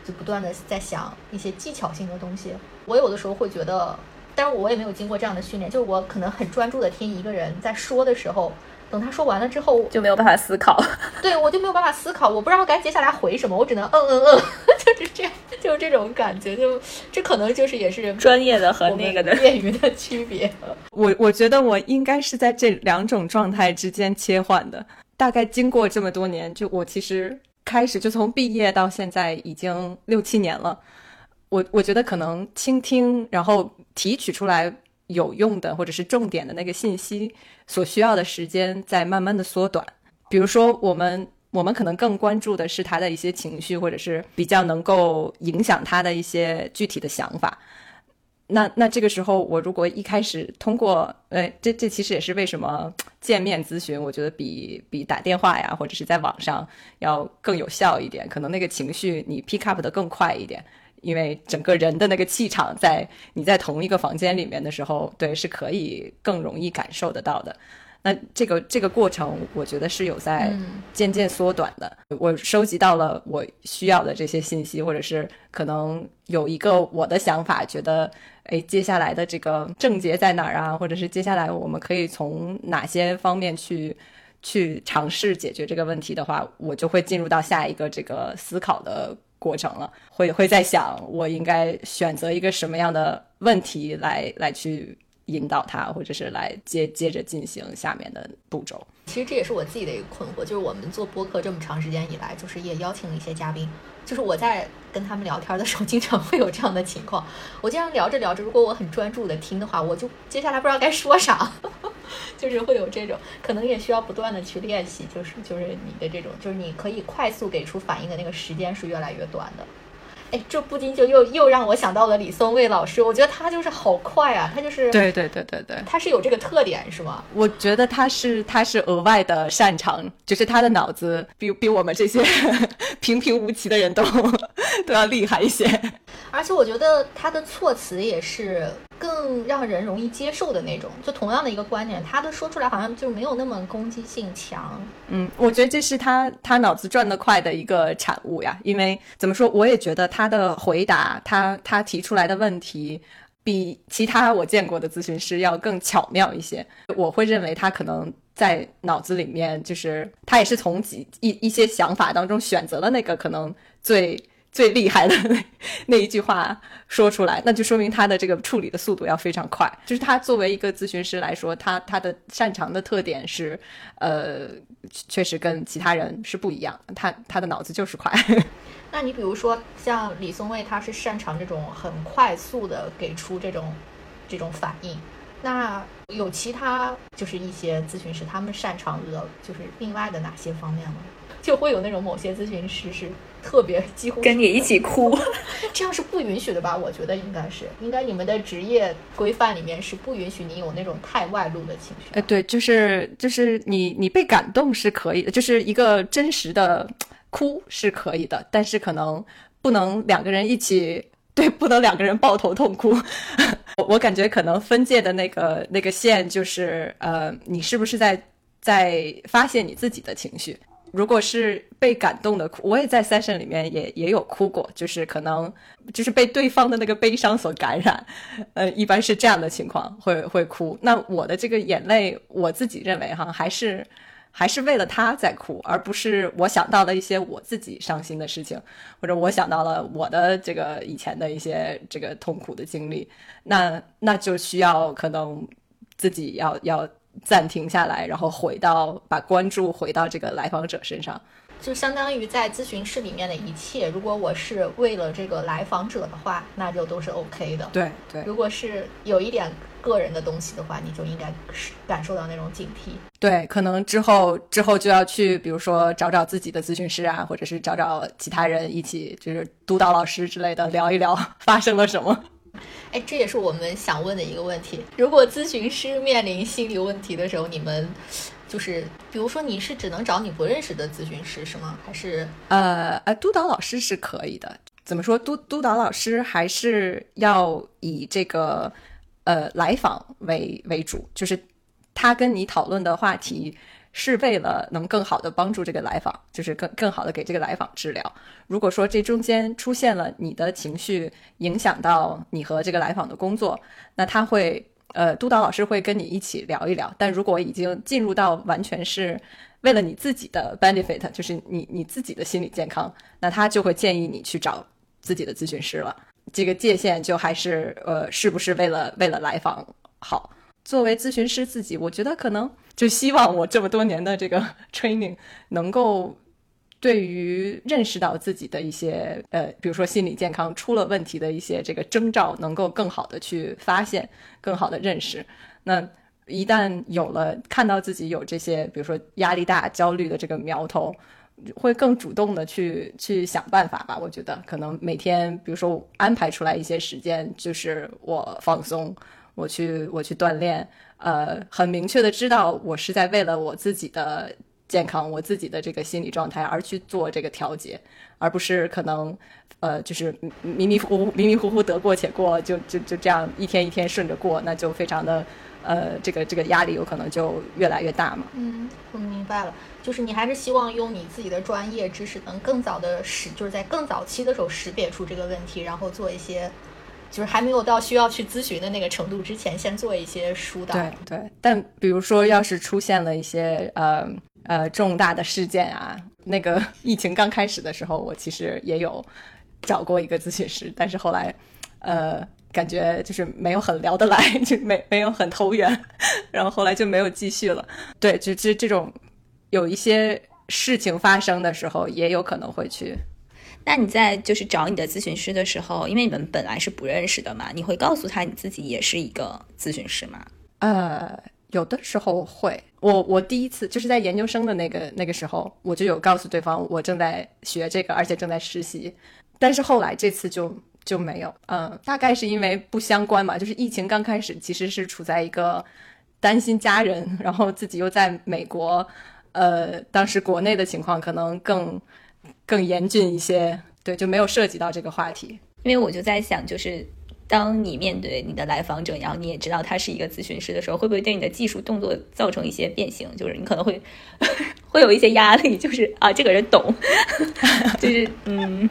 就不断的在想一些技巧性的东西？我有的时候会觉得，但是我也没有经过这样的训练，就是我可能很专注的听一个人在说的时候。等他说完了之后，就没有办法思考。对我就没有办法思考，我不知道该接下来回什么，我只能嗯嗯嗯，就是这样，就是这种感觉。就这可能就是也是专业的和那个的业余的区别。我我觉得我应该是在这两种状态之间切换的。大概经过这么多年，就我其实开始就从毕业到现在已经六七年了。我我觉得可能倾听，然后提取出来。有用的或者是重点的那个信息，所需要的时间在慢慢的缩短。比如说，我们我们可能更关注的是他的一些情绪，或者是比较能够影响他的一些具体的想法。那那这个时候，我如果一开始通过，呃，这这其实也是为什么见面咨询，我觉得比比打电话呀，或者是在网上要更有效一点。可能那个情绪你 pick up 的更快一点。因为整个人的那个气场，在你在同一个房间里面的时候，对，是可以更容易感受得到的。那这个这个过程，我觉得是有在嗯渐渐缩短的。我收集到了我需要的这些信息，或者是可能有一个我的想法，觉得哎，接下来的这个症结在哪儿啊？或者是接下来我们可以从哪些方面去去尝试解决这个问题的话，我就会进入到下一个这个思考的过程了。会会在想，我应该选择一个什么样的问题来来去引导他，或者是来接接着进行下面的步骤。其实这也是我自己的一个困惑，就是我们做播客这么长时间以来，就是也邀请了一些嘉宾，就是我在跟他们聊天的时候，经常会有这样的情况。我经常聊着聊着，如果我很专注的听的话，我就接下来不知道该说啥，就是会有这种，可能也需要不断的去练习，就是就是你的这种，就是你可以快速给出反应的那个时间是越来越短的。哎，这不禁就又又让我想到了李松蔚老师，我觉得他就是好快啊，他就是对对对对对，他是有这个特点是吗？我觉得他是他是额外的擅长，就是他的脑子比比我们这些 平平无奇的人都 都要厉害一些。而且我觉得他的措辞也是更让人容易接受的那种。就同样的一个观点，他的说出来好像就没有那么攻击性强。嗯，我觉得这是他他脑子转得快的一个产物呀。因为怎么说，我也觉得他的回答，他他提出来的问题。比其他我见过的咨询师要更巧妙一些，我会认为他可能在脑子里面，就是他也是从几一一些想法当中选择了那个可能最最厉害的那那一句话说出来，那就说明他的这个处理的速度要非常快。就是他作为一个咨询师来说，他他的擅长的特点是，呃，确实跟其他人是不一样，他他的脑子就是快。那你比如说像李松蔚，他是擅长这种很快速的给出这种这种反应。那有其他就是一些咨询师，他们擅长的就是另外的哪些方面吗？就会有那种某些咨询师是特别几乎跟你一起哭，这样是不允许的吧？我觉得应该是，应该你们的职业规范里面是不允许你有那种太外露的情绪。哎，对，就是就是你你被感动是可以的，就是一个真实的哭是可以的，但是可能不能两个人一起，对，不能两个人抱头痛哭。我我感觉可能分界的那个那个线就是，呃，你是不是在在发泄你自己的情绪？如果是被感动的哭，我也在 session 里面也也有哭过，就是可能就是被对方的那个悲伤所感染，呃，一般是这样的情况会会哭。那我的这个眼泪，我自己认为哈，还是还是为了他在哭，而不是我想到了一些我自己伤心的事情，或者我想到了我的这个以前的一些这个痛苦的经历，那那就需要可能自己要要。暂停下来，然后回到把关注回到这个来访者身上，就相当于在咨询室里面的一切，如果我是为了这个来访者的话，那就都是 OK 的。对对。如果是有一点个人的东西的话，你就应该是感受到那种警惕。对，可能之后之后就要去，比如说找找自己的咨询师啊，或者是找找其他人一起，就是督导老师之类的聊一聊发生了什么。哎，这也是我们想问的一个问题。如果咨询师面临心理问题的时候，你们就是，比如说你是只能找你不认识的咨询师是吗？还是呃呃，督导老师是可以的。怎么说？督督导老师还是要以这个呃来访为为主，就是他跟你讨论的话题。是为了能更好的帮助这个来访，就是更更好的给这个来访治疗。如果说这中间出现了你的情绪影响到你和这个来访的工作，那他会呃督导老师会跟你一起聊一聊。但如果已经进入到完全是为了你自己的 benefit，就是你你自己的心理健康，那他就会建议你去找自己的咨询师了。这个界限就还是呃是不是为了为了来访好？作为咨询师自己，我觉得可能。就希望我这么多年的这个 training 能够对于认识到自己的一些呃，比如说心理健康出了问题的一些这个征兆，能够更好的去发现，更好的认识。那一旦有了看到自己有这些，比如说压力大、焦虑的这个苗头，会更主动的去去想办法吧。我觉得可能每天，比如说安排出来一些时间，就是我放松，我去我去锻炼。呃，很明确的知道我是在为了我自己的健康，我自己的这个心理状态而去做这个调节，而不是可能呃就是迷迷糊糊迷迷糊糊得过且过，就就就这样一天一天顺着过，那就非常的呃这个这个压力有可能就越来越大嘛。嗯，我明白了，就是你还是希望用你自己的专业知识，能更早的识，就是在更早期的时候识别出这个问题，然后做一些。就是还没有到需要去咨询的那个程度之前，先做一些疏导。对对，但比如说，要是出现了一些呃呃重大的事件啊，那个 疫情刚开始的时候，我其实也有找过一个咨询师，但是后来呃感觉就是没有很聊得来，就没没有很投缘，然后后来就没有继续了。对，就这这种有一些事情发生的时候，也有可能会去。那你在就是找你的咨询师的时候，因为你们本来是不认识的嘛，你会告诉他你自己也是一个咨询师吗？呃，有的时候会。我我第一次就是在研究生的那个那个时候，我就有告诉对方我正在学这个，而且正在实习。但是后来这次就就没有。嗯，大概是因为不相关嘛，就是疫情刚开始，其实是处在一个担心家人，然后自己又在美国，呃，当时国内的情况可能更。更严峻一些，对，就没有涉及到这个话题。因为我就在想，就是当你面对你的来访者，然后你也知道他是一个咨询师的时候，会不会对你的技术动作造成一些变形？就是你可能会 会有一些压力，就是啊，这个人懂，就是嗯，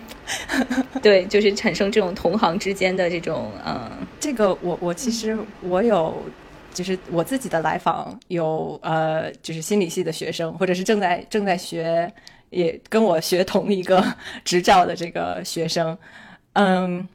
对，就是产生这种同行之间的这种嗯，这个我我其实我有，就是我自己的来访有呃，就是心理系的学生，或者是正在正在学。也跟我学同一个 执照的这个学生，嗯，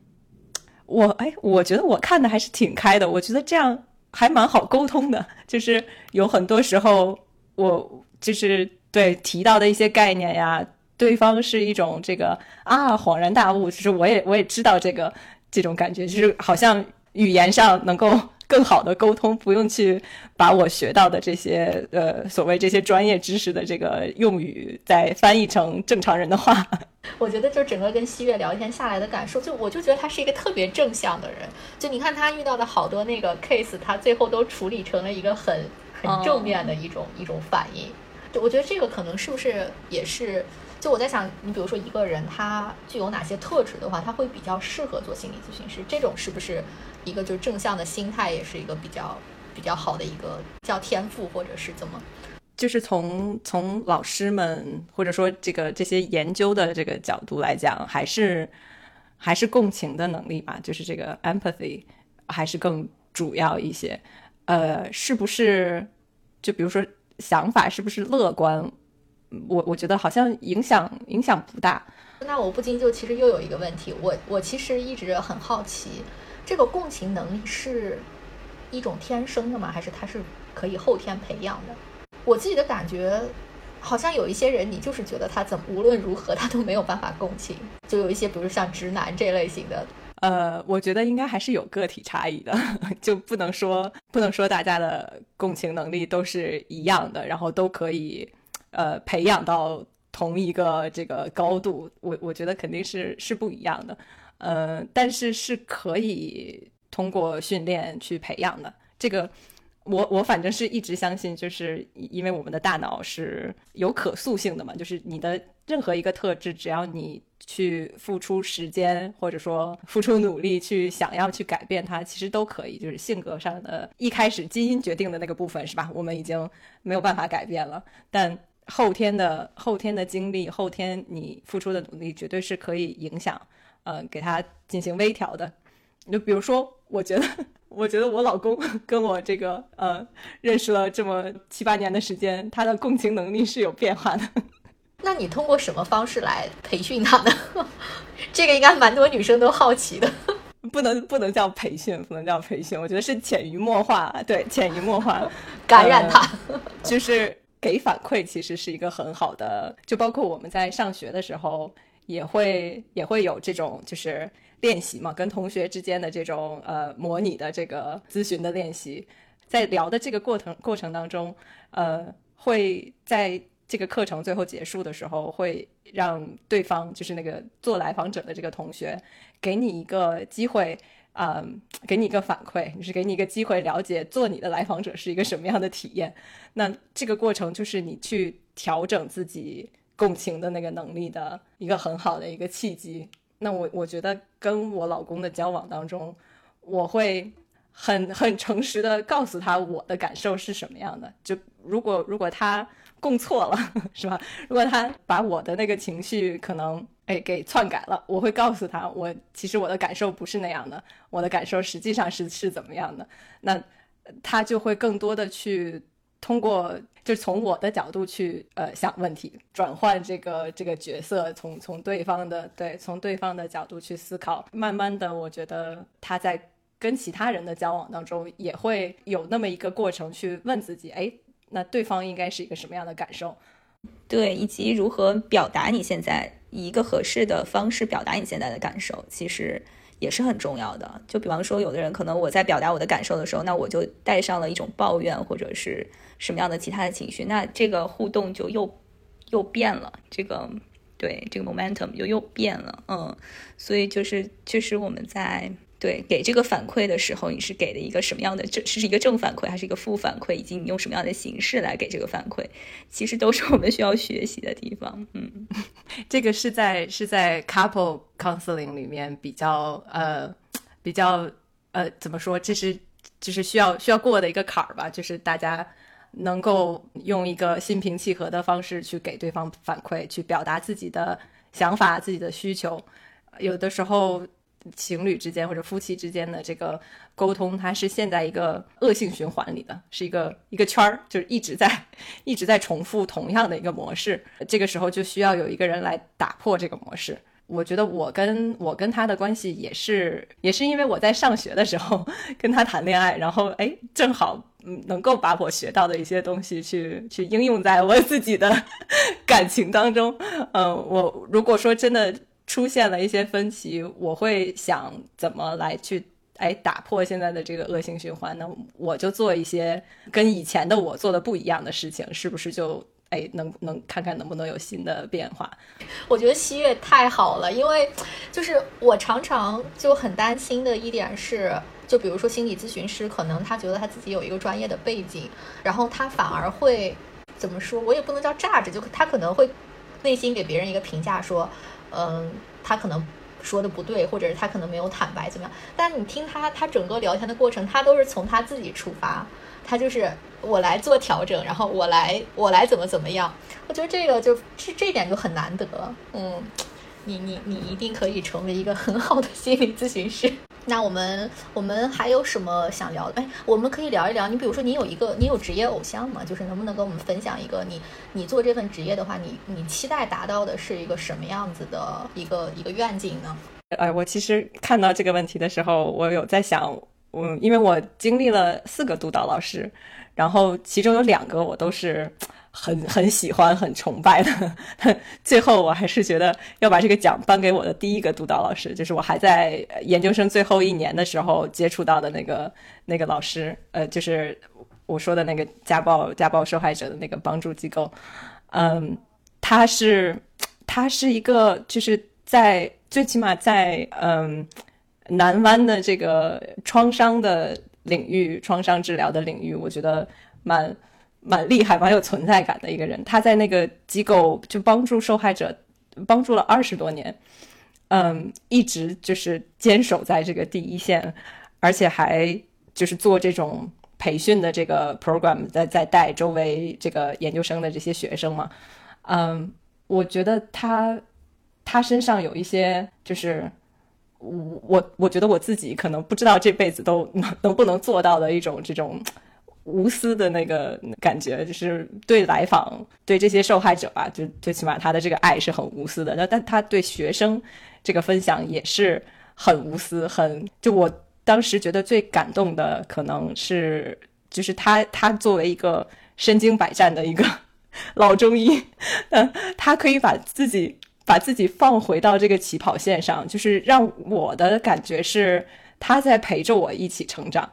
我哎，我觉得我看的还是挺开的，我觉得这样还蛮好沟通的。就是有很多时候，我就是对提到的一些概念呀，对方是一种这个啊恍然大悟，就是我也我也知道这个这种感觉，就是好像语言上能够。更好的沟通，不用去把我学到的这些呃所谓这些专业知识的这个用语再翻译成正常人的话。我觉得就整个跟西月聊天下来的感受，就我就觉得他是一个特别正向的人。就你看他遇到的好多那个 case，他最后都处理成了一个很很正面的一种一种反应。我觉得这个可能是不是也是。就我在想，你比如说一个人他具有哪些特质的话，他会比较适合做心理咨询师？这种是不是一个就是正向的心态，也是一个比较比较好的一个叫天赋，或者是怎么？就是从从老师们或者说这个这些研究的这个角度来讲，还是还是共情的能力吧，就是这个 empathy 还是更主要一些。呃，是不是？就比如说想法是不是乐观？我我觉得好像影响影响不大。那我不禁就其实又有一个问题，我我其实一直很好奇，这个共情能力是一种天生的吗？还是它是可以后天培养的？我自己的感觉，好像有一些人，你就是觉得他怎么无论如何他都没有办法共情，就有一些，比如像直男这类型的。呃，我觉得应该还是有个体差异的，就不能说不能说大家的共情能力都是一样的，然后都可以。呃，培养到同一个这个高度，我我觉得肯定是是不一样的，呃，但是是可以通过训练去培养的。这个，我我反正是一直相信，就是因为我们的大脑是有可塑性的嘛，就是你的任何一个特质，只要你去付出时间或者说付出努力去想要去改变它，其实都可以。就是性格上的一开始基因决定的那个部分，是吧？我们已经没有办法改变了，但。后天的后天的经历，后天你付出的努力，绝对是可以影响，呃，给他进行微调的。就比如说，我觉得，我觉得我老公 跟我这个呃认识了这么七八年的时间，他的共情能力是有变化的。那你通过什么方式来培训他呢？这个应该蛮多女生都好奇的。不能不能叫培训，不能叫培训，我觉得是潜移默化，对，潜移默化感染他，就是。给反馈其实是一个很好的，就包括我们在上学的时候也会也会有这种就是练习嘛，跟同学之间的这种呃模拟的这个咨询的练习，在聊的这个过程过程当中，呃，会在这个课程最后结束的时候，会让对方就是那个做来访者的这个同学给你一个机会。嗯，给你一个反馈，就是给你一个机会了解做你的来访者是一个什么样的体验。那这个过程就是你去调整自己共情的那个能力的一个很好的一个契机。那我我觉得跟我老公的交往当中，我会很很诚实的告诉他我的感受是什么样的。就如果如果他共错了，是吧？如果他把我的那个情绪可能哎给篡改了，我会告诉他，我其实我的感受不是那样的，我的感受实际上是是怎么样的。那他就会更多的去通过。就从我的角度去呃想问题，转换这个这个角色，从从对方的对从对方的角度去思考，慢慢的，我觉得他在跟其他人的交往当中也会有那么一个过程，去问自己，哎，那对方应该是一个什么样的感受？对，以及如何表达你现在以一个合适的方式表达你现在的感受，其实。也是很重要的。就比方说，有的人可能我在表达我的感受的时候，那我就带上了一种抱怨或者是什么样的其他的情绪，那这个互动就又又变了。这个对这个 momentum 就又变了。嗯，所以就是确实我们在。对，给这个反馈的时候，你是给的一个什么样的正是一个正反馈，还是一个负反馈，以及你用什么样的形式来给这个反馈，其实都是我们需要学习的地方。嗯，这个是在是在 couple counseling 里面比较呃比较呃怎么说，这是就是需要需要过的一个坎儿吧，就是大家能够用一个心平气和的方式去给对方反馈，去表达自己的想法、自己的需求，有的时候。情侣之间或者夫妻之间的这个沟通，它是现在一个恶性循环里的，是一个一个圈儿，就是一直在 一直在重复同样的一个模式。这个时候就需要有一个人来打破这个模式。我觉得我跟我跟他的关系也是，也是因为我在上学的时候 跟他谈恋爱，然后哎，正好嗯能够把我学到的一些东西去去应用在我自己的感情当中。嗯，我如果说真的。出现了一些分歧，我会想怎么来去哎打破现在的这个恶性循环？那我就做一些跟以前的我做的不一样的事情，是不是就哎能能看看能不能有新的变化？我觉得西月太好了，因为就是我常常就很担心的一点是，就比如说心理咨询师，可能他觉得他自己有一个专业的背景，然后他反而会怎么说？我也不能叫榨着，就他可能会内心给别人一个评价说。嗯，他可能说的不对，或者是他可能没有坦白怎么样？但你听他，他整个聊天的过程，他都是从他自己出发，他就是我来做调整，然后我来我来怎么怎么样？我觉得这个就这这点就很难得。嗯，你你你一定可以成为一个很好的心理咨询师。那我们我们还有什么想聊的？哎，我们可以聊一聊。你比如说，你有一个你有职业偶像吗？就是能不能跟我们分享一个你你做这份职业的话，你你期待达到的是一个什么样子的一个一个愿景呢？哎，我其实看到这个问题的时候，我有在想，嗯，因为我经历了四个督导老师，然后其中有两个我都是。很很喜欢、很崇拜的，最后我还是觉得要把这个奖颁给我的第一个督导老师，就是我还在研究生最后一年的时候接触到的那个那个老师，呃，就是我说的那个家暴家暴受害者的那个帮助机构，嗯，他是他是一个就是在最起码在嗯南湾的这个创伤的领域、创伤治疗的领域，我觉得蛮。蛮厉害、蛮有存在感的一个人，他在那个机构就帮助受害者，帮助了二十多年，嗯，一直就是坚守在这个第一线，而且还就是做这种培训的这个 program，在在带周围这个研究生的这些学生嘛，嗯，我觉得他他身上有一些就是我我我觉得我自己可能不知道这辈子都能能不能做到的一种这种。无私的那个感觉，就是对来访、对这些受害者吧，就最起码他的这个爱是很无私的。那但他对学生这个分享也是很无私，很就我当时觉得最感动的，可能是就是他他作为一个身经百战的一个老中医，嗯，他可以把自己把自己放回到这个起跑线上，就是让我的感觉是他在陪着我一起成长。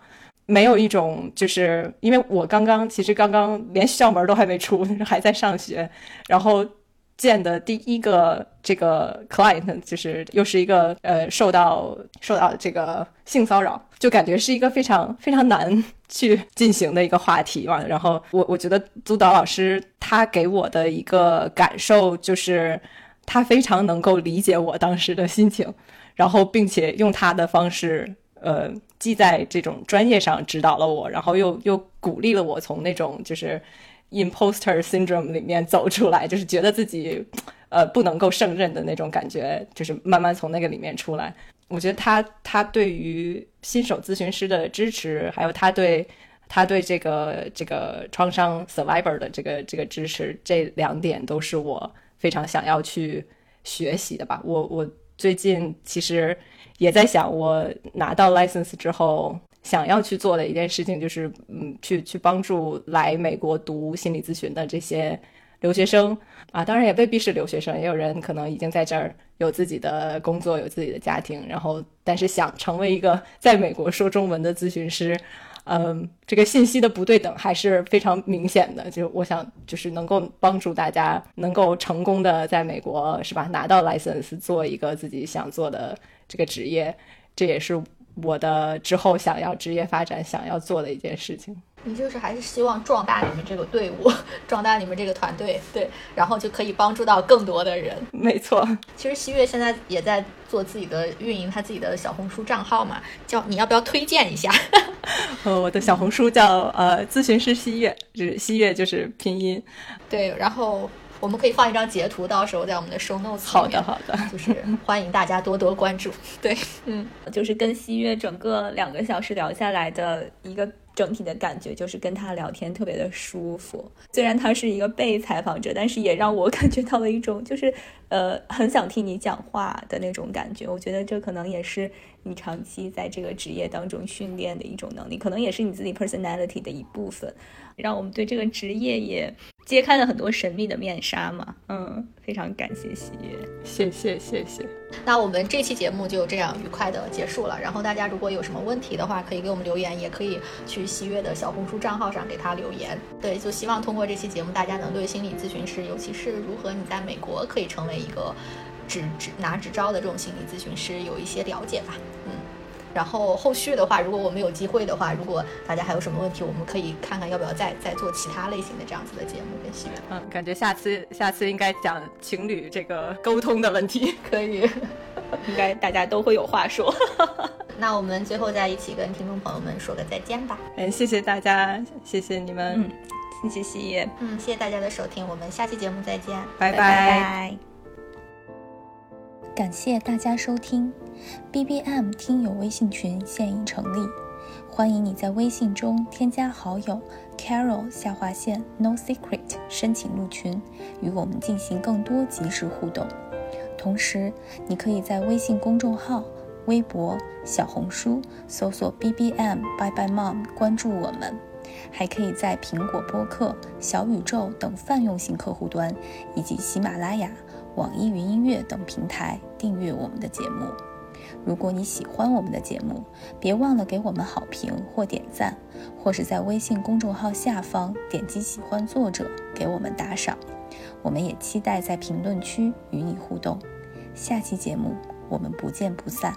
没有一种，就是因为我刚刚其实刚刚连校门都还没出，还在上学，然后见的第一个这个 client 就是又是一个呃受到受到这个性骚扰，就感觉是一个非常非常难去进行的一个话题嘛。然后我我觉得督导老师他给我的一个感受就是他非常能够理解我当时的心情，然后并且用他的方式呃既在这种专业上指导了我，然后又又鼓励了我从那种就是。imposter syndrome 里面走出来，就是觉得自己，呃，不能够胜任的那种感觉，就是慢慢从那个里面出来。我觉得他他对于新手咨询师的支持，还有他对他对这个这个创伤 survivor 的这个这个支持，这两点都是我非常想要去学习的吧。我我最近其实也在想，我拿到 license 之后。想要去做的一件事情就是，嗯，去去帮助来美国读心理咨询的这些留学生啊，当然也未必是留学生，也有人可能已经在这儿有自己的工作，有自己的家庭，然后但是想成为一个在美国说中文的咨询师，嗯，这个信息的不对等还是非常明显的。就我想，就是能够帮助大家能够成功的在美国是吧，拿到 license，做一个自己想做的这个职业，这也是。我的之后想要职业发展想要做的一件事情，你就是还是希望壮大你们这个队伍，壮大你们这个团队，对，然后就可以帮助到更多的人。没错，其实西月现在也在做自己的运营，他自己的小红书账号嘛，叫你要不要推荐一下？呃，我的小红书叫呃咨询师西月，就是西月就是拼音，对，然后。我们可以放一张截图，到时候在我们的 show notes 好的，好的，就是欢迎大家多多关注。对，嗯，就是跟西月整个两个小时聊下来的一个整体的感觉，就是跟他聊天特别的舒服。虽然他是一个被采访者，但是也让我 感觉到了一种就是呃很想听你讲话的那种感觉。我觉得这可能也是你长期在这个职业当中训练的一种能力，可能也是你自己 personality 的一部分，让我们对这个职业也。揭开了很多神秘的面纱嘛，嗯，非常感谢喜悦，谢谢谢谢。那我们这期节目就这样愉快的结束了。然后大家如果有什么问题的话，可以给我们留言，也可以去喜悦的小红书账号上给他留言。对，就希望通过这期节目，大家能对心理咨询师，尤其是如何你在美国可以成为一个执执拿执照的这种心理咨询师，有一些了解吧。嗯。然后后续的话，如果我们有机会的话，如果大家还有什么问题，我们可以看看要不要再再做其他类型的这样子的节目跟喜悦。嗯，感觉下次下次应该讲情侣这个沟通的问题，可以，应该大家都会有话说。那我们最后再一起跟听众朋友们说个再见吧。嗯，谢谢大家，谢谢你们，嗯，谢谢喜悦，嗯，谢谢大家的收听，我们下期节目再见，拜拜。感谢大家收听。B B M 听友微信群现已成立，欢迎你在微信中添加好友 Carol 下划线 No Secret 申请入群，与我们进行更多即时互动。同时，你可以在微信公众号、微博、小红书搜索 B B M Bye Bye Mom 关注我们，还可以在苹果播客、小宇宙等泛用型客户端以及喜马拉雅、网易云音乐等平台订阅我们的节目。如果你喜欢我们的节目，别忘了给我们好评或点赞，或是在微信公众号下方点击喜欢作者给我们打赏。我们也期待在评论区与你互动。下期节目我们不见不散。